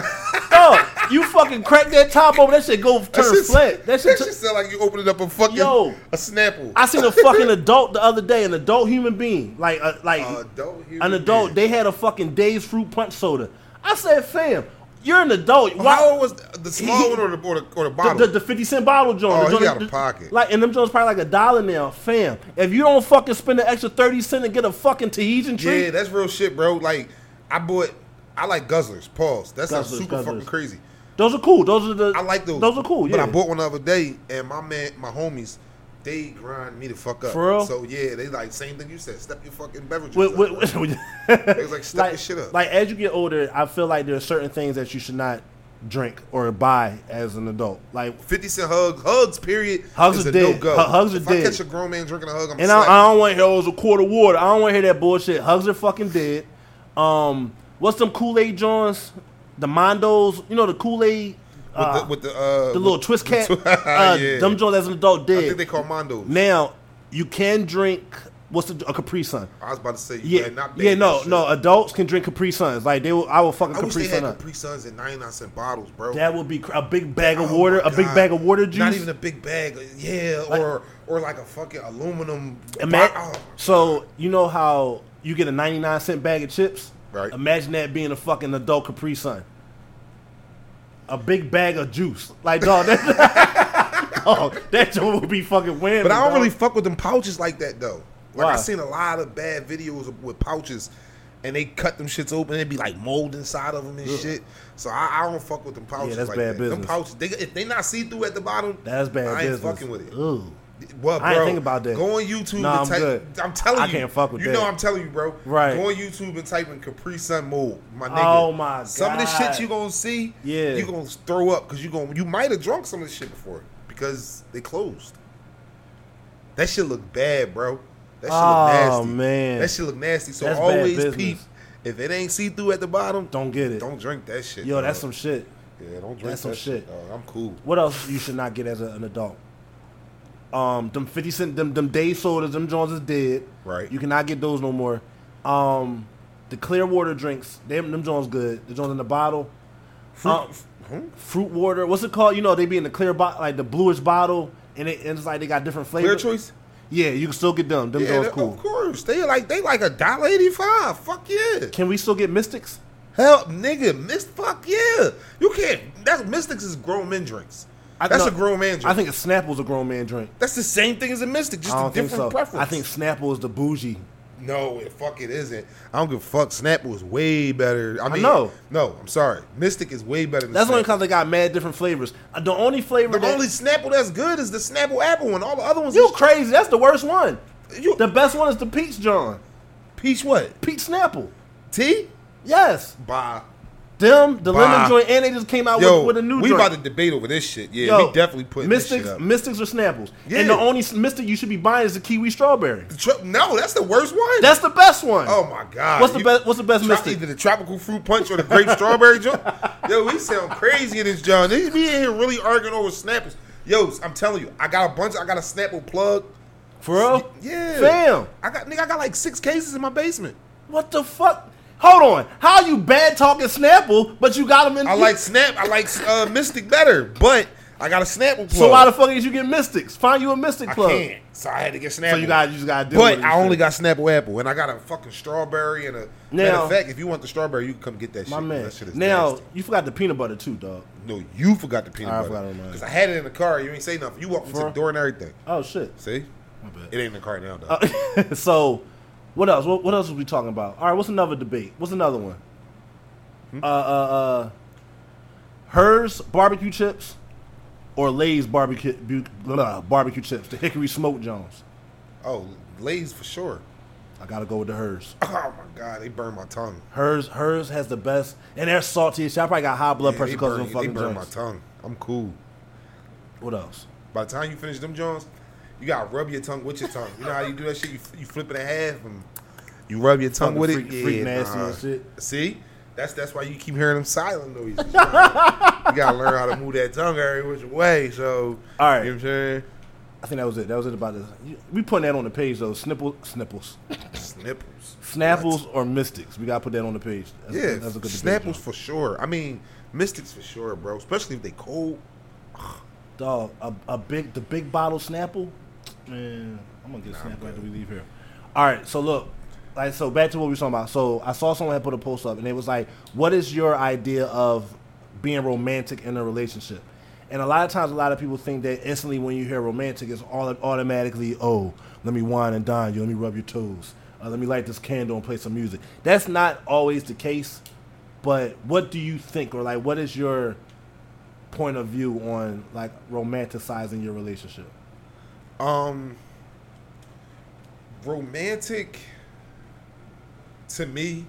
dog. You fucking crack that top open. That shit go That turn shit, flat. That shit. that t- sound like you opening up a fucking Yo. a Snapple. I seen a fucking adult the other day, an adult human being, like uh, like Adult human an adult. being. They had a fucking Days fruit punch soda. I said, fam, you're an adult. Why- How old was the, the small He- one or the, or the, or the the, bottle? the, the 50 cent bottle joint. Oh, the he joint- out of the- pocket. Like, and them joints probably like a dollar now. Fam, if you don't fucking spend an extra 30 cent and get a fucking Tahitian treat, yeah, that's real shit, bro. Like I bought, I like guzzlers. Pause. That sounds Guzzlers, super guzzlers. fucking crazy. those are cool. Those are the. I like those. Those are cool. Yeah. But I bought one the other day, and my man, my homies, they grind me the fuck up. For real? So yeah, they like same thing you said. Step your fucking beverages With- up. with- Like, with- It was like, step like, your shit up. like as you get older, I feel like there are certain things that you should not drink or buy as an adult. Like, Fifty cent hugs, hugs. Period. Hugs is are a dead. no hugs are if dead. I catch a grown man drinking a hug, I'm and. I, I don't want to hear oh, it was a quart of water. I don't want to hear that bullshit. Hugs are fucking dead. Um, what's them Kool Aid Jones? The Mondos, you know the Kool Aid, With uh, the with the uh the little twist cat. yeah. uh, Them Jones as an adult did. I think they call Mondos. now you can drink. What's the, a Capri Sun? I was about to say, Yeah, yeah, yeah, no, no. Adults can drink Capri Suns. Like they, will, I will fuck a I wish Capri they had Sun up. Capri Suns in 99 cent bottles, bro. That would be cr- a big bag of Oh water, a big bag of water juice. Not even a big bag, yeah, or or like a fucking aluminum. Ima- oh, so you know how you get a ninety nine cent bag of chips? Right. Imagine that being a fucking adult Capri Sun. A big bag of juice, like dog. That, oh, that joint would be fucking whammy. But I don't dog. really fuck with them pouches like that though. Like Why? I seen a lot of bad videos with pouches, and they cut them shits open. It'd be like mold inside of them and Ugh. shit. So I, I don't fuck with them pouches. yeah, that's like bad that. Them pouches, they, if they not see through at the bottom, That's bad I ain't business. fucking with it. Ooh. What, bro? I ain't think about that. Go on YouTube. And I'm type, good. I'm telling you. I you, can't fuck with you that. know, I'm telling you, bro. Right. Go on YouTube and type in Capri Sun mold, my nigga. Oh, my god. Some of the shit you gonna see, Yeah. you gonna throw up because you gonna you might have drunk some of this shit before because they closed. That shit look bad, bro. That shit Oh, look nasty. Oh man. that shit look nasty. So That's always peep. If it ain't see through at the bottom, Don't get it. don't drink that shit. Yo, that's some shit. yeah. Don't drink that's some that shit. dog. I'm cool. What else you should not get as a, an adult? Um, them fifty cent, them them day sodas, them Jones is dead. Right. You cannot get those no more. Um, the clear water drinks, them them Jones good. The Jones in the bottle. Fruit, Uh, huh? fruit water. What's it called? You know, they be in the clear bottle, like the bluish bottle, and, it, and it's like they got different flavors. Clear choice. Yeah, you can still get them. Them Yeah, Jones cool. of course. They like they like a dollar eighty five. Fuck yeah. Can we still get Mystics? Hell, nigga, mist. Fuck yeah. You can't. That's Mystics is grown men drinks. I- That's no, a grown man drink. I think a Snapple Snapple's a grown man drink. that's the same thing as a Mystic, just I a different so. preference. I think Snapple is the bougie. no, it, fuck it isn't. I don't give a fuck. Snapple is way better. I mean, know. No, I'm sorry. Mystic is way better than. That's only Snapple. because they got mad different flavors. Uh, The only flavor The that, only Snapple that's good is the Snapple apple one. All the other ones, you is crazy. That's the worst one. you The best one is the peach John. peach what? Peach Snapple. Tea? Yes. Bye. Them, the Bye. lemon joint, and they just came out Yo, with, with a new we joint. about to debate over this shit. Yeah, Yo, we definitely put Mystics, shit up. Mystics or Snapples. Yeah. And the only Mystic you should be buying is the kiwi strawberry. Tro- no, that's the worst one. That's the best one. oh my god. What's the best? What's the best Tro- Mystic? Either the tropical fruit punch or the grape strawberry joint. Yo, we sound crazy in this John. They be in here really arguing over Snapples. Yo, I'm telling you, I got a bunch. I got a Snapple plug. For real? Yeah, Fam, I got nigga. I got like six cases in my basement. what the fuck? Hold on. How you bad talking Snapple, but you got them in? I like Snap. I like uh, Mystic better, but I got a Snapple plug. So why the fuck is you get Mystics? Find you a Mystic club. I can't. So I had to get Snapple. So you got you just got to do. It. But I only got Snapple apple, and I got a fucking strawberry and a. matter Now- of fact, if you want the strawberry, you can come get that my shit. man. That shit is Now nasty. you forgot the peanut butter too, dog. No, you forgot the peanut I butter. Because I had it in the car. You ain't say nothing. You walked me to the door and everything. Oh shit. See? My bad. It ain't in the car now, dog. Uh, so, what else? What, what else are we talking about? All right, what's another debate? What's another one? Hmm? Uh, uh, uh, Herr's barbecue chips or Lay's barbecue blah, barbecue chips, the Hickory Smoke Jones. oh, Lay's for sure. I gotta go with the Herr's. Oh my god, they burned my tongue. Herr's, Herr's has the best, and they're salty. as shit. I probably got high blood Yeah, pressure they because of burn, them they fucking burn my tongue. I'm cool. What else? By the time you finish them Jones, you gotta rub your tongue with your tongue. You know how you do that shit? You, you flip it in half and you rub your tongue with freak- it. freak yeah, nasty and shit. See? That's that's why you keep hearing them silent noises. you gotta learn how to move that tongue every which way. So, All right. you know what I'm saying? I think that was it. That was it about this. We putting that on the page though. Snipple, snipples, Snipples. snapples, or mystics. We gotta put that on the page. That's, Yeah, that's a good. Snapples for sure. I mean, Mystics for sure, bro. Especially if they cold. Dog, a, a big the big bottle Snapple. Man, I'm gonna get Snapple after we leave here. All right, so look, like so back to what we were talking about. So I saw someone had put a post up, and it was like, "What is your idea of being romantic in a relationship?" And a lot of times, a lot of people think that instantly when you hear romantic, it's all automatically, "Oh, let me wine and dine you, let me rub your toes, uh, let me light this candle and play some music." That's not always the case. But what do you think, or like, what is your point of view on like romanticizing your relationship? Um, romantic to me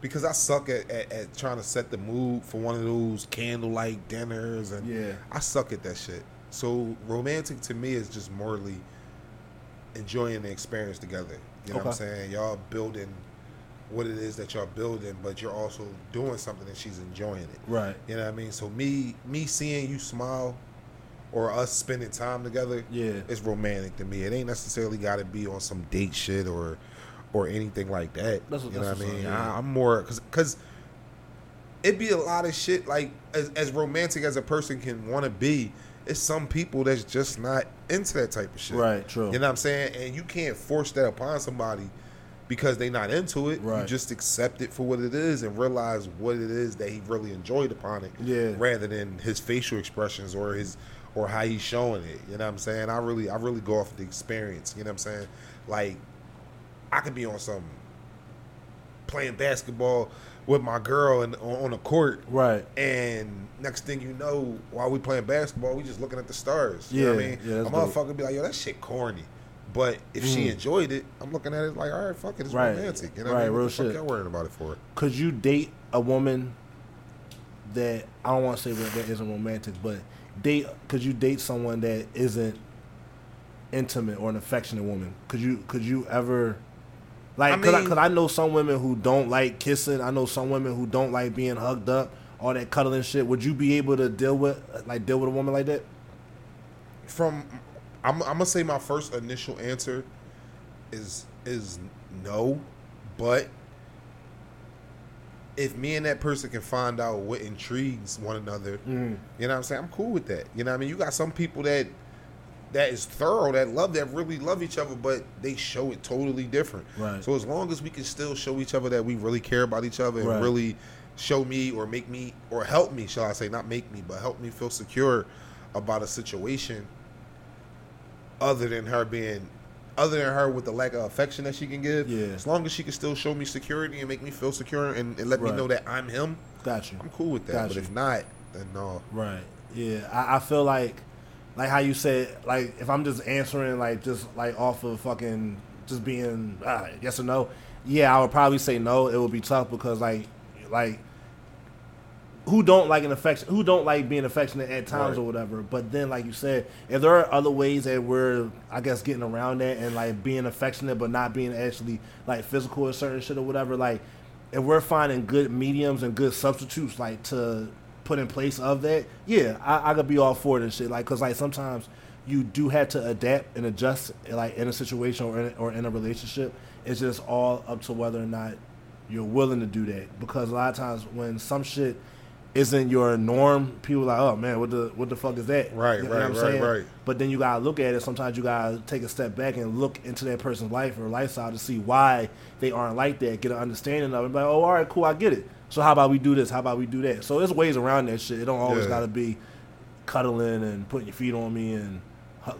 because I suck at, at, at trying to set the mood for one of those candlelight dinners and Yeah. I suck at that shit. So romantic to me is just morally enjoying the experience together. You know what I'm saying? Y'all building what it is that y'all building, but you're also doing something and she's enjoying it. Right. You know what I mean? So me me seeing you smile or us spending time together, Yeah. it's romantic to me. It ain't necessarily got to be on some date shit or or anything like that. That's what- you know what I mean? yeah. I, I'm more because because it'd be a lot of shit like as, as romantic as a person can want to be. It's some people that's just not into that type of shit. Right, true. You know what I'm saying? And you can't force that upon somebody because they not into it. You just accept it for what it is and realize what it is that he really enjoyed upon it. Yeah. Rather than his facial expressions or his or how he's showing it. You know what I'm saying? I really I really go off the experience. You know what I'm saying? Like I could be on some playing basketball with my girl and on a court Right. and next thing you know, while we playing basketball, we just looking at the stars. You know what I Yeah, mean? yeah, a motherfucker be like, yo, that shit corny. But if she Mm. enjoyed it, I'm looking at it like, all right, fuck it, it's Right. romantic. You know Right, what I mean? What real the fuck shit. y'all worrying about it for? Could you date a woman that I don't want to say that isn't romantic, but date? Could you date someone that isn't intimate or an affectionate woman? Could you? Could you ever? Like, I cause, I, mean- cause I know some women who don't like kissing. I know some women who don't like being hugged up, all that cuddling shit. Would you be able to deal with like deal with a woman like that? From I'm, I'm gonna say my first initial answer is is no, but if me and that person can find out what intrigues one another, Mm. you know what I'm saying? I'm cool with that. You know what I mean? You got some people that that is thorough, that love that really love each other, but they show it totally different. Right. So as long as we can still show each other that we really care about each other and Right. really show me or make me or help me, shall I say, not make me, but help me feel secure about a situation other than her being other than her with the lack of affection that she can give. Yeah. As long as she can still show me security and make me feel secure and, and let me know that I'm him, Got you. I'm cool with that. Got but if not, then no. Right. Yeah. I, I feel like, like how you said, like if I'm just answering like just like off of fucking just being ah, yes or no, yeah, I would probably say no. It would be tough because like, like who don't like an affection, who don't like being affectionate at times Right. or whatever. But then, like you said, if there are other ways that we're, I guess, getting around that and like being affectionate but not being actually like physical or certain shit or whatever, like if we're finding good mediums and good substitutes like to put in place of that, yeah, I, I could be all for it and shit. Like, cause like sometimes you do have to adapt and adjust, like in a situation or in, or in a relationship. It's just all up to whether or not you're willing to do that. Because a lot of times when some shit isn't your norm, people are like, oh man, what the what the fuck is that? Right, You know right, what I'm right, saying? right. But then you gotta look at it. Sometimes you gotta take a step back and look into that person's life or lifestyle to see why they aren't like that. Get an understanding of it. Like, oh, all right, cool, I get it. So how about we do this? How about we do that? So there's ways around that shit. It don't always Yeah. gotta be cuddling and putting your feet on me and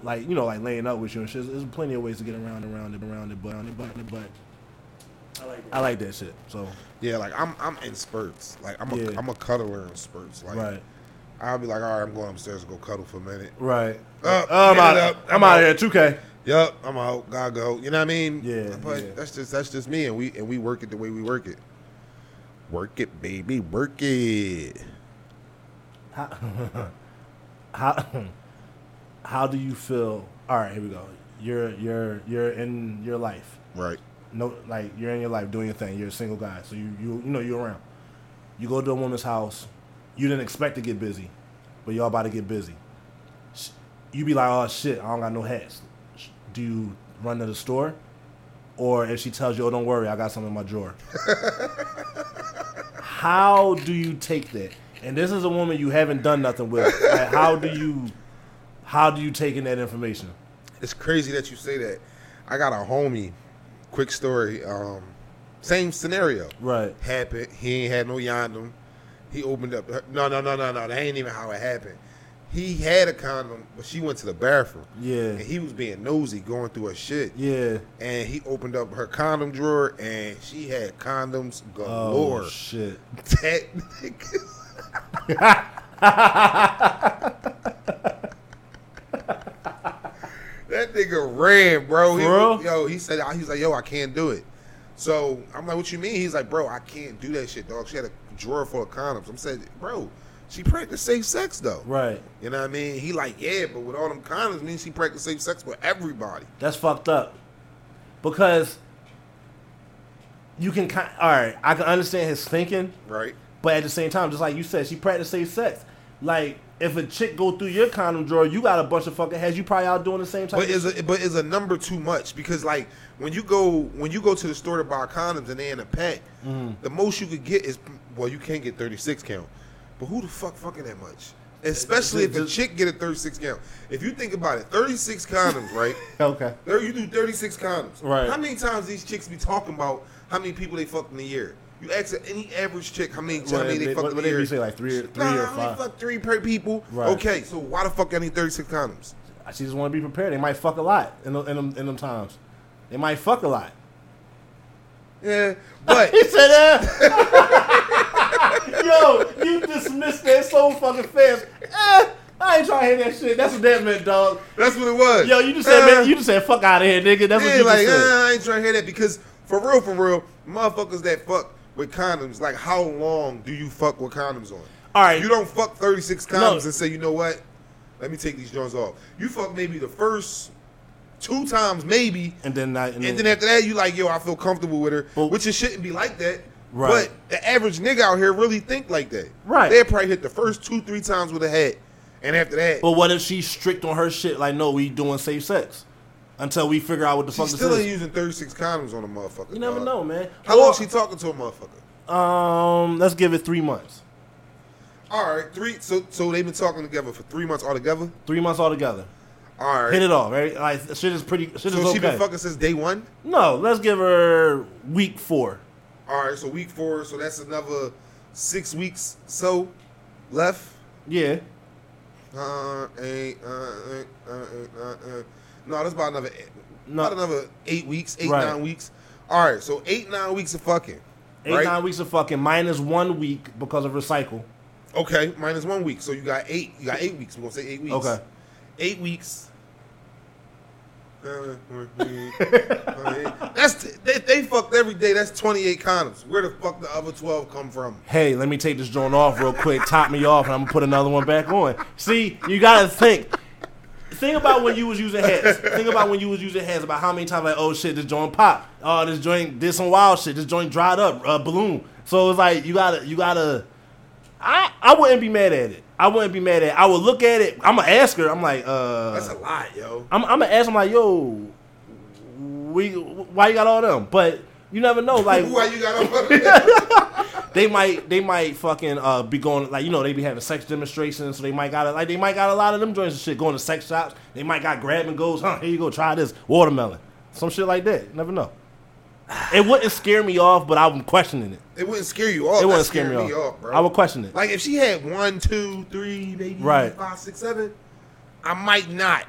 like you know like laying up with you and shit. There's plenty of ways to get around around it around it, but on but but I like I like that shit. So Yeah, like I'm I'm in spurts. Like I'm a Yeah. am a cuddler in spurts. Like right, I'll be like, all right, I'm going upstairs to go cuddle for a minute. right. Uh, I'm out. up. I'm, I'm out out. here. Two K. Yup, I'm out. Gotta go. You know what I mean? Yeah, But yeah. that's just that's just me, and we and we work it the way we work it. Work it, baby. Work it. How, how how do you feel? All right, here we go. You're you're you're in your life. Right. No, like you're in your life doing your thing. You're a single guy, so you you you know you're around. You go to a woman's house. You didn't expect to get busy, but y'all about to get busy. You be like, oh shit, I don't got no hats. Do you run to the store, or if she tells you, oh don't worry, I got some in my drawer. how do you take that? And this is a woman you haven't done nothing with. Like, how do you how do you take in that information? It's crazy that you say that. I got a homie. Quick story. Um, same scenario. Right. Happened. He ain't had no yondom. He opened up. No, no, no, no, no. That ain't even how it happened. He had a condom, but she went to the bathroom. Yeah. And he was being nosy, going through her shit. Yeah. And he opened up her condom drawer, and she had condoms galore. Oh shit. that nigga. that nigga ran, bro. He? Yo, he said, he's like, yo, I can't do it. So I'm like, what you mean? He's like, bro, I can't do that shit, dog. She had a drawer full of condoms. I'm saying, bro, she practiced safe sex though. Right. You know what I mean? He like, yeah, but with all them condoms, means she practiced safe sex with everybody. That's fucked up. Because you can kind. All right, I can understand his thinking, right? but at the same time, just like you said, she practiced safe sex. Like if a chick go through your condom drawer, you got a bunch of fucking heads. You probably out doing the same type. But of is a but is a number too much? Because like when you go when you go to the store to buy condoms and they in a pack, Mm-hmm. the most you could get is well you can't get thirty six count, but who the fuck fucking that much? Especially if a chick get a thirty six count. If you think about it, thirty six condoms, right? Okay. There you do thirty six condoms. Right. How many times these chicks be talking about how many people they fucked in a year? You ask any average chick how many, how many they, they fucked what, in what a they year. be say like three, or- three Nah, or five? fuck three per people. Right. Okay, so why the fuck I need thirty six condoms? She just want to be prepared. They might fuck a lot in them, in them, in them times. They might fuck a lot. Yeah, but He said that. Yo, you dismissed that so fucking fast. Eh, I ain't trying to hear that shit. That's what that meant, dog. That's what it was. Yo, you just said, Uh, man, you just said, fuck out of here, nigga. That's what you like just said. uh, I ain't trying to hear that because for real, for real, motherfuckers that fuck with condoms, like how long do you fuck with condoms on? All right. You don't fuck thirty six condoms No. and say, you know what? Let me take these joints off. You fuck maybe the first two times, maybe, and then, I, and, and then after that, you like, yo, I feel comfortable with her, which it shouldn't be like that. Right. But the average nigga out here really think like that. Right. They'll probably hit the first two, three times with a hat. and after that, But what if she's strict on her shit? Like, no, we doing safe sex until we figure out what the she fuck this still ain't is. using thirty six condoms on a motherfucker. You never dog. know, man. How long Or- she talking to a motherfucker? Um, let's give it three months. All right, three. So so they've been talking together for three months altogether. Three months altogether. All right. Hit it off, right? Like shit is pretty. Shit so is she okay. been fucking since day one. no, let's give her week four. All right, so week four. So that's another six weeks. So left. Yeah. Uh, eight. Uh, eight, uh, eight, uh, uh. No, that's about another. Eight, No. About another eight weeks. Eight Right. nine weeks. All right, so eight nine weeks of fucking. Eight right. nine weeks of fucking minus one week because of recycle. Okay, minus one week. So you got eight. You got eight weeks. We're gonna say eight weeks. Okay. Eight weeks. That's they, they fucked every day. That's twenty eight condoms. Where the fuck the other twelve come from? Hey, let me take this joint off real quick. Top me off, and I'm gonna put another one back on. See, you gotta think. Think about when you was using heads. Think about when you was using heads. About how many times like, oh shit, this joint pop. Oh, this joint did some wild shit. This joint dried up, uh, balloon. So it's like you gotta, you gotta. I I wouldn't be mad at it. I wouldn't be mad at it. I would look at it. I'm gonna ask her. I'm like, uh, That's a lot, yo. I'm, I'm gonna ask. I'm like, yo, we why you got all them? But you never know. Like Why you got they might they might fucking uh, be going like you know they be having sex demonstrations, so they might got a, like they might got a lot of them joints and shit going to sex shops. They might got grab and goes, huh? Here you go, try this watermelon, some shit like that. Never know. It wouldn't scare me off, but I'm questioning it. It wouldn't scare you off. It wouldn't scare scared me off. bro. I would question it. Like if she had one, two, three, maybe Right. five, six, seven, I might not.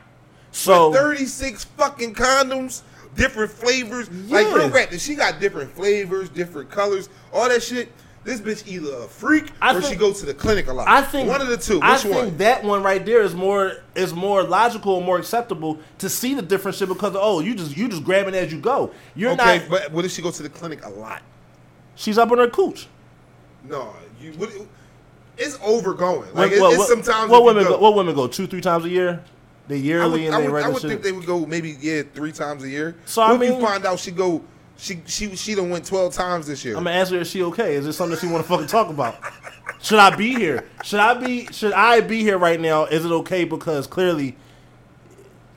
So But 36 fucking condoms, different flavors. Like Yeah. real rap, she got different flavors, different colors, all that shit. This bitch either a freak I or think- she goes to the clinic a lot. I think one of the two. Which I one? think that one right there is more is more logical and more acceptable to see the different shit because oh you just you just grabbing as you go. You're okay, not. but what if she go to the clinic a lot? she's up on her cooch. No, you. What, it's overgoing. Like What- it- what- it's sometimes. what women go, go, what women go two three times a year? They I yearly would, and I they would, I would think they would go maybe yeah three times a year. So, I what if mean- you find out she go she she she done went twelve times this year? I'm gonna ask her is she okay? Is this something that she want to fucking talk about? Should I be here? Should I be? Should I be here right now? Is it okay? Because clearly,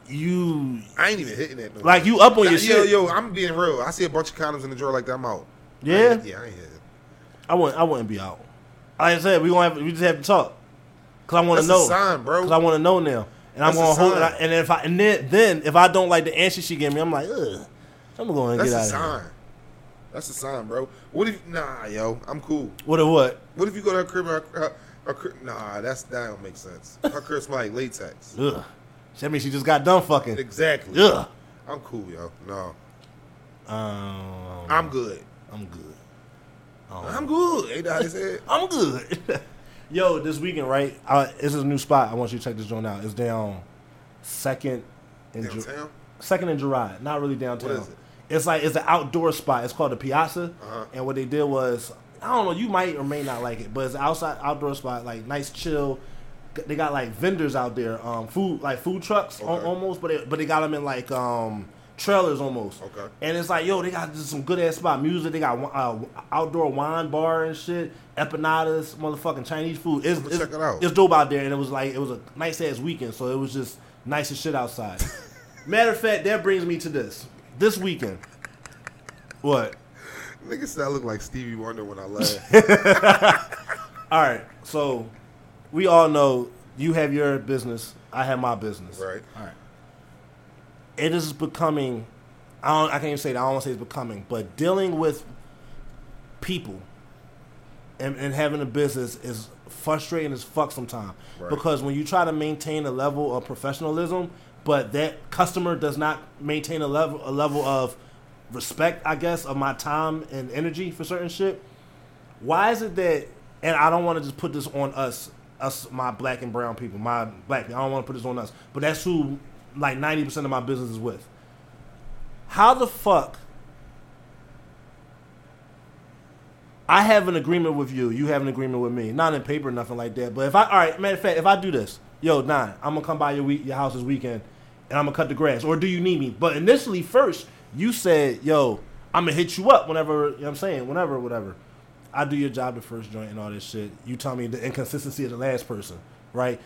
you I ain't even hitting that. No like you up on your yo, shit. yo, I'm being real. I see a bunch of condoms in the drawer like that. I'm out. I Yeah? ain't- yeah, I ain't hitting. I wouldn't. I wouldn't be out. Like I said, we gonna have. We just have to talk. Cause I want to know. a sign, bro. Cause I want to know now, and I'm gonna hold. it. And if I and then then if I don't like the answer she gave me, I'm like, ugh. I'm gonna go and That's get a out of sign. here. That's a sign, bro. What if nah, yo, I'm cool. What or what? What if you go to her crib? Her, her, her nah, that's that don't make sense. Her crib smell like latex. Ugh. That means she just got done fucking. Exactly. Ugh. I'm cool, yo. No, Um, I'm good. I'm good. I'm good. Ain't that how they said? I'm good. Yo, this weekend, right? Uh, this is a new spot. I want you to check this joint out. It's down second in Ju- second in Girard. Not really downtown. It? It's like it's an outdoor spot. It's called the Piazza. Uh-huh. And what they did was, I don't know. You might or may not like it, but it's an outside outdoor spot. Like nice chill. They got like vendors out there, um, food like food trucks Okay. almost, but they, but they got them in like um trailers almost. Okay. And it's like, yo, they got just some good ass spot music. They got uh, outdoor wine bar and shit. Empanadas, motherfucking Chinese food. It's, it's, check it out. It's dope out there, and it was like it was a nice ass weekend, so it was just nice as shit outside. Matter of fact, that brings me to this. This weekend. What? Nigga said I look like Stevie Wonder when I laugh. All right. So we all know you have your business. I have my business. Right. All right. It is becoming. I don't. I can't even say that. I don't want to say it's becoming, but dealing with people and, and having a business is frustrating as fuck sometimes. Right. Because when you try to maintain a level of professionalism, but that customer does not maintain a level a level of respect, I guess, of my time and energy for certain shit. Why is it that? And I don't want to just put this on us, us, my black and brown people, my black. I don't want to put this on us, but that's who like ninety percent of my business is with. How the fuck? I have an agreement with you. You have an agreement with me. Not in paper, nothing like that. But if I, all right, matter of fact, if I do this, yo, nine, I'm gonna come by your week, your house this weekend, and I'm gonna cut the grass. Or do you need me? But initially, first, you said, yo, I'm gonna hit you up whenever. You know what I'm saying, whenever, whatever. I do your job the first joint and all this shit. You tell me the inconsistency of the last person, right?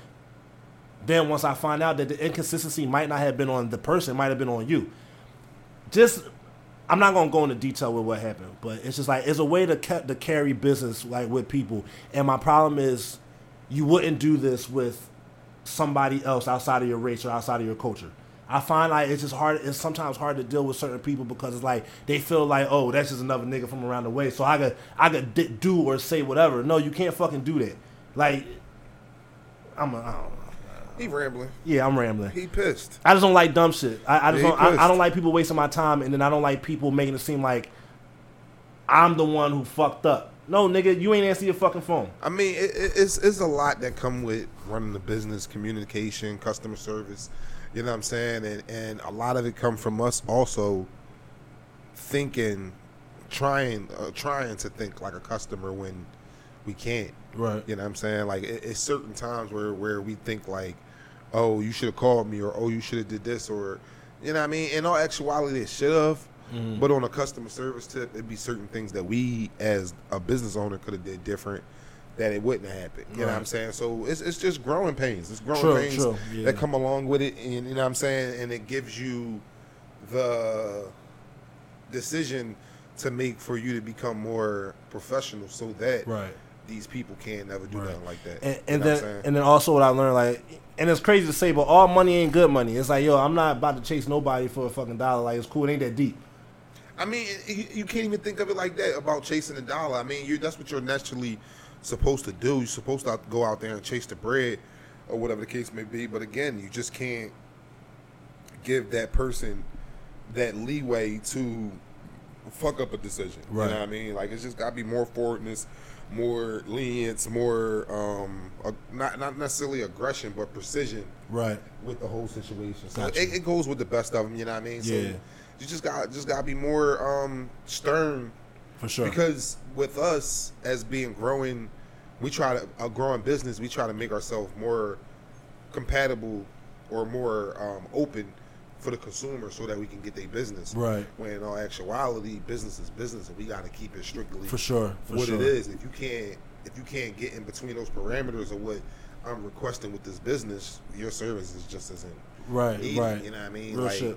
Then once I find out that the inconsistency might not have been on the person, it might have been on you. Just I'm not gonna go into detail with what happened, but it's just like it's a way to ca- to carry business like with people. And my problem is, you wouldn't do this with somebody else outside of your race or outside of your culture. I find like it's just hard. It's sometimes hard to deal with certain people because it's like they feel like, oh, that's just another nigga from around the way, so I could I could do or say whatever. No, you can't fucking do that. Like, I'm a, I don't know. He rambling. Yeah, I'm rambling. He pissed. I just don't like dumb shit. I, I just Yeah, don't. I, I don't like people wasting my time, and then I don't like people making it seem like I'm the one who fucked up. No, nigga, you ain't answer your fucking phone. I mean, it, it, it's it's a lot that come with running the business, communication, customer service. You know what I'm saying? And and a lot of it come from us also thinking, trying uh, trying to think like a customer when we can't. Right. You know what I'm saying? Like it, it's certain times where where we think like, oh, you should have called me, or oh, you should have did this, or you know what I mean. In all actuality, it should have. Mm-hmm. But on a customer service tip, it'd be certain things that we as a business owner could have did different. That it wouldn't have happened. You know what I'm saying? So it's it's just growing pains. It's growing True, pains true, yeah. that come along with it, and you know what I'm saying. And it gives you the decision to make for you to become more professional, so that Right. these people can't never do Right. nothing like that. And, You and know what I'm then and then also what I learned like, and it's crazy to say, but all money ain't good money. It's like, yo, I'm not about to chase nobody for a fucking dollar. Like it's cool. It ain't that deep. I mean, you, you can't even think of it like that about chasing a dollar. I mean, you that's what you're naturally supposed to do. You're supposed to go out there and chase the bread, or whatever the case may be. But again, you just can't give that person that leeway to fuck up a decision. You Right. know what I mean? Like it's just got to be more forwardness, more lenience, more um, uh, not not necessarily aggression, but precision Right. with the whole situation. So Gotcha. it, it goes with the best of them. You know what I mean? So Yeah. you just got just got to be more um, stern For sure. because with us as being growing, we try to a growing business. We try to make ourselves more compatible or more um, open for the consumer so that we can get their business. Right. When in all actuality, business is business, and we got to keep it strictly For sure. For what sure. it is. If you can't if you can't get in between those parameters of what I'm requesting with this business, your service is just isn't Right. needed. right. You know what I mean? Real like, shit.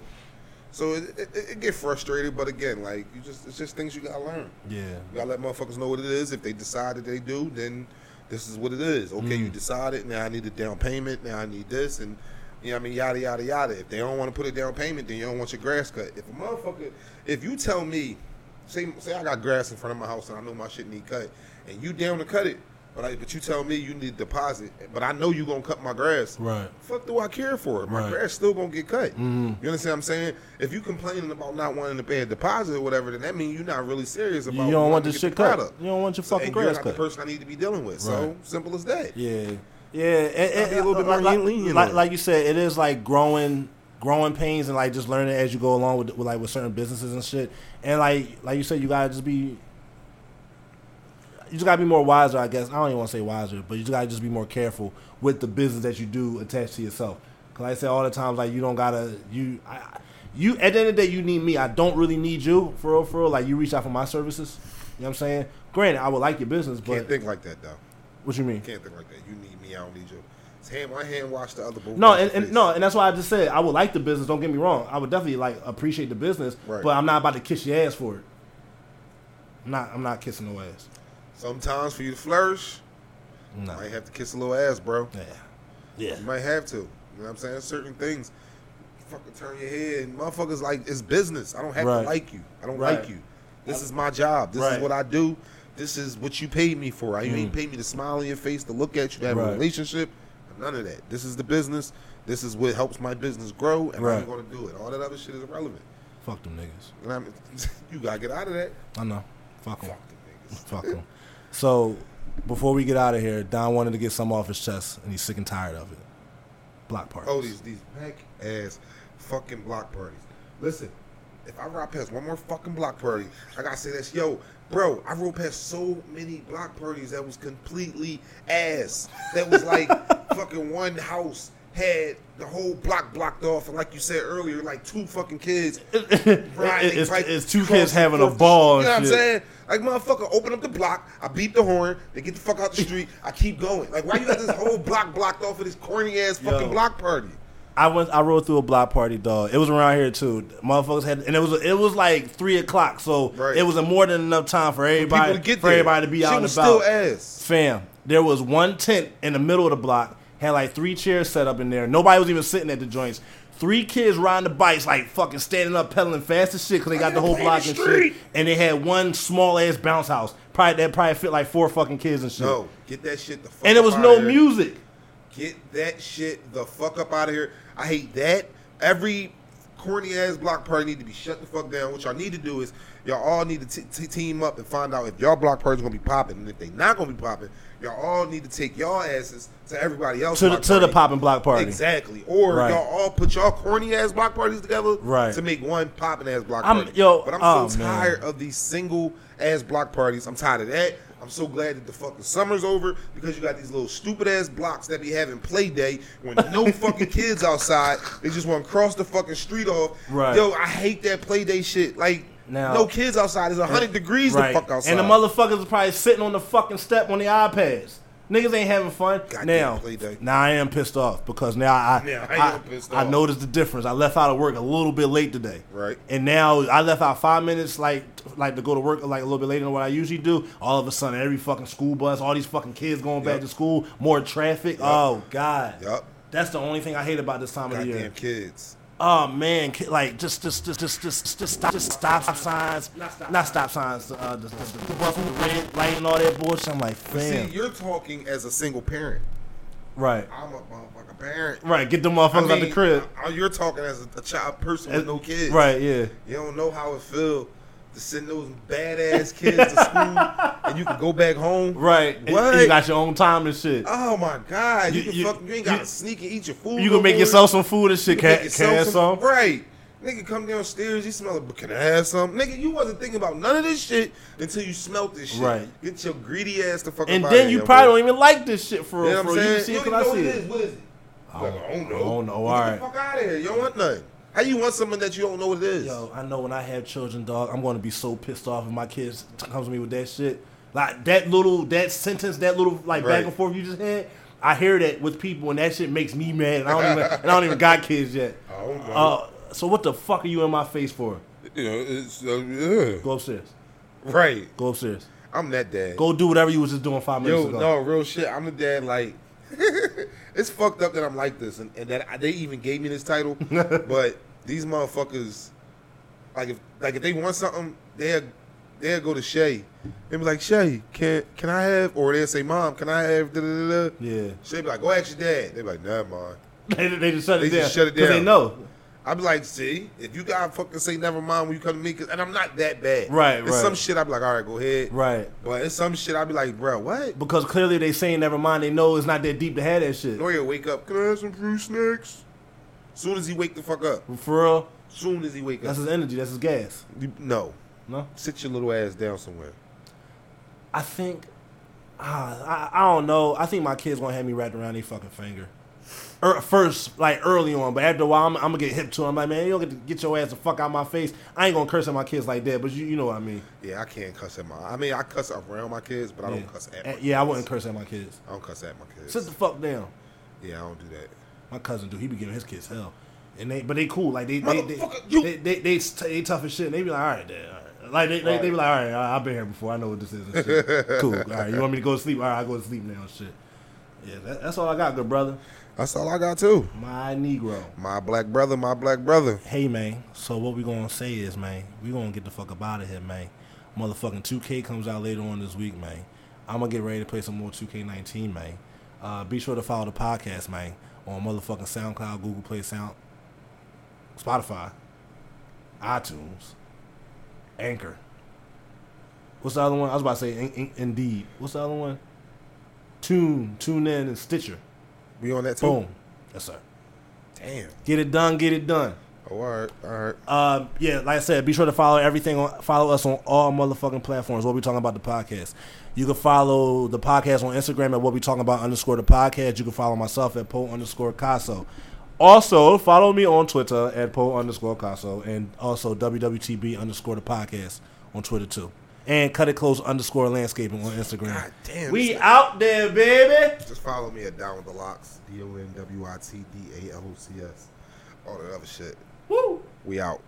So it, it, it get frustrated, but again, like you just it's just things you gotta learn. Yeah. You gotta let motherfuckers know what it is. If they decide that they do, then this is what it is. Okay, you Mm. decided. Now I need a down payment. Now I need this, and you know what I mean, yada yada yada. If they don't want to put a down payment, then you don't want your grass cut. If a motherfucker, if you tell me, say say I got grass in front of my house and I know my shit need cut, and you down to cut it, but I, but you tell me you need deposit, but I know you gonna cut my grass. Right. Fuck do I care for it? My Right. grass still gonna get cut. Mhm. You understand what I'm saying? If you complaining about not wanting to pay a deposit or whatever, then that means you're not really serious about. You don't want this shit cut. product. You don't want your So, fucking and you're grass not cut. the person I need to be dealing with. So simple as that. Yeah, yeah, and, Be a little bit more like, lenient like, like you said, it is like growing, growing pains, and like just learning as you go along with, with like with certain businesses and shit. And like like you said, you gotta just be, you just gotta be more wiser. I guess I don't even want to say wiser, but you just gotta just be more careful with the business that you do attached to yourself. Cause like I say all the times, like you don't gotta you. I, You at the end of the day, you need me. I don't really need you for real, for real. Like you reach out for my services. You know what I'm saying? Granted, I would like your business, but Can't think like that though. what you mean? Can't think like that. You need I don't need you. It's hand. My hand wash the other. No, and, and no, and that's why I just said I would like the business. Don't get me wrong. I would definitely like appreciate the business, Right. but I'm not about to kiss your ass for it. I'm not. I'm not kissing no ass. Sometimes for you to flourish, No. you might have to kiss a little ass, bro. Yeah. Yeah. You might have to. You know what I'm saying? Certain things. Fucking turn your head and motherfuckers like it's business. I don't have Right. to like you. I don't Right. like you. This is my job. This is what I do. This is what you paid me for. You ain't Mm. paid me to smile in your face, to look at you, to have a relationship. None of that. This is the business. This is what helps my business grow, and Right. I'm going to do it. All that other shit is irrelevant. Fuck them niggas. And I mean, you gotta get out of that. I know. Fuck them. Fuck them niggas. Fuck them. So, before we get out of here, Don wanted to get some off his chest, and he's sick and tired of it. Block parties. Oh, these these back ass fucking block parties. Listen, if I ride past one more fucking block party, I gotta say this, yo, bro. I rode past so many block parties that was completely ass. That was like fucking one house had the whole block blocked off, and like you said earlier, like two fucking kids riding it's, right it's two kids having a ball. You know what I'm saying? Like motherfucker, open up the block. I beep the horn. They get the fuck out the street. I keep going. Like why you got this whole block blocked off of this corny ass fucking Yo. block party? I went. I rode through a block party, dog. It was around here too. Motherfuckers had, and it was it was like three o'clock, so Right. it was a more than enough time for everybody get for everybody to be Shit out and about. still ass. Fam, there was one tent in the middle of the block, had like three chairs set up in there. Nobody was even sitting at the joints. Three kids riding the bikes, like fucking standing up, pedaling fast as shit, because they got the whole block the and shit. And they had one small ass bounce house. Probably that probably fit like four fucking kids and shit. No, get that shit the fuck. and there was no music. Get that shit the fuck up out of here. I hate that. Every corny ass block party need to be shut the fuck down. What y'all need to do is y'all all need to t- t- team up and find out if y'all block parties gonna be popping, and if they not gonna be popping, y'all all need to take y'all asses to everybody else To the, to the popping block party. Exactly. Or Right. y'all all put y'all corny ass block parties together Right. to make one popping ass block I'm- party. yo, but I'm oh, so man. tired of these single ass block parties. I'm tired of that. I'm so glad that the fucking summer's over because you got these little stupid ass blocks that be having play day when no fucking kids outside. They just want to cross the fucking street off. Right. Yo, I hate that play day shit. Like, Now- no kids outside. It's 100 degrees Right. the fuck outside. And the motherfuckers are probably sitting on the fucking step on the iPads. Niggas ain't having fun. Goddamn now, now I am pissed off because now I Yeah, I I, I noticed the difference. I left out of work a little bit late today. Right. And now I left out five minutes like like to go to work like a little bit later than what I usually do. All of a sudden, every fucking school bus, all these fucking kids going back to school, more traffic. Oh God. Yup. That's the only thing I hate about this time of the year. Goddamn kids. Oh man, like just just just just just just stop, just stop signs, not stop signs, uh, the, the, the, the red light and all that bullshit. I'm like, fam, See, you're talking as a single parent. right, I'm a motherfucking parent. right. Get them motherfuckers out the crib, uh, You're talking as a, a child person with no kids. right? Yeah, You don't know how it feel to send those badass kids to school and you can go back home. right. What? and you got your own time and shit. Oh my god! You, You- can you- fuck, you ain't gotta you- sneak and eat your food. You no can make more. yourself some food and shit. You Can, can have some? Right. Nigga come downstairs, you smell it, but can I have some? Nigga, you wasn't thinking about none of this shit until you smelt this shit. Right. Get your greedy ass to fuck And then you probably bro. don't even like this shit for You real. know what. I'm You see You it I see what it is. What is it? I don't- I don't know. Oh, I don't know. Oh, Get All right. the fuck out of here. You don't want nothing. How you want something that you don't know what it is? Yo, I know when I have children, dog, I'm gonna be so pissed off if my kids comes to me with that shit. Like that little that sentence, that little like Right. back and forth you just had. I hear that with people, and that shit makes me mad. And I don't even, and I don't even got kids yet. Don't. Uh, so what the fuck are you in my face for? you know, it's uh, yeah. Go upstairs. right. Go upstairs. I'm that dad. Go do whatever you was just doing five minutes Yo, ago. no, real shit. I'm the dad. Like, it's fucked up that I'm like this, and, and that I, they even gave me this title. but these motherfuckers, like, if like if they want something, they'll they'll go to Shay. They be like, Shay, can can I have? Or they'll say, Mom, can I have? Da, da, da. Yeah, Shay be like, Go ask your dad. They be like, Nah, mom. they, they just shut They it down. just shut it 'Cause They know. I be like, see, if you gotta fucking say never mind when you come to me, and I'm not that bad. Right, It's right. some shit I be like, all right, go ahead. Right. But it's some shit I be like, bro, what? Because clearly they saying never mind. They know it's not that deep to have that shit. Noriel wake up. Can I have some fruit snacks? Soon as he wake the fuck up. For real, Soon as he wake up. that's his energy. That's his gas. You- no. No. Sit your little ass down somewhere. I think, ah, I, I don't know. I think my kids gonna have me wrapped around their fucking finger. Er, first, like early on, but after a while, I'm, I'm gonna get hip to. him. I'm like, man, you don't get to get your ass the fuck out of my face. I ain't gonna curse at my kids like that, but you, you know what I mean. Yeah, I can't cuss at my. I mean, I cuss around my kids, but I don't cuss at. My Uh, kids. yeah, I wouldn't curse at my kids. I don't cuss at my kids. Sit the fuck down. yeah, I don't do that. My cousin do. He be giving his kids hell, and they but they cool. Like they they they, you- they, they, they, they tough as shit. And they be like, all right, then. All right. Like they, they, they be like, all right, I- I've been here before. I know what this is. And shit. cool. All right, you want me to go to sleep? All right, I go to sleep now. and Shit. Yeah, that, that's all I got, good brother. That's all I got too. My Negro. My black brother, my black brother. Hey man, so what we gonna say is, man, we gonna get the fuck up out of here, man. Motherfucking 2K comes out later on this week, man. I'm gonna get ready to play some more 2K19, man. Uh, be sure to follow the podcast, man, on motherfucking SoundCloud, Google Play Sound, Spotify, iTunes, Anchor. What's the other one? I was about to say in, in, Indeed. What's the other one? Tune, Tune In, and Stitcher. We on that too. Boom. Yes, sir. Damn. Get it done. Get it done. Oh, all right, all right. Uh, yeah, like I said, be sure to follow everything. On, follow us on all motherfucking platforms. What we talking about the podcast. You can follow the podcast on Instagram at what we talking about underscore the podcast. You can follow myself at Poe underscore Caso. Also, follow me on Twitter at Poe underscore Caso and also WWTB underscore the podcast on Twitter too. And cut it close underscore landscaping on Instagram. God damn, we this- out there, baby. Just follow me at Down with the Locks. D O N W I T D A L O C S. All that other shit. Woo. We out.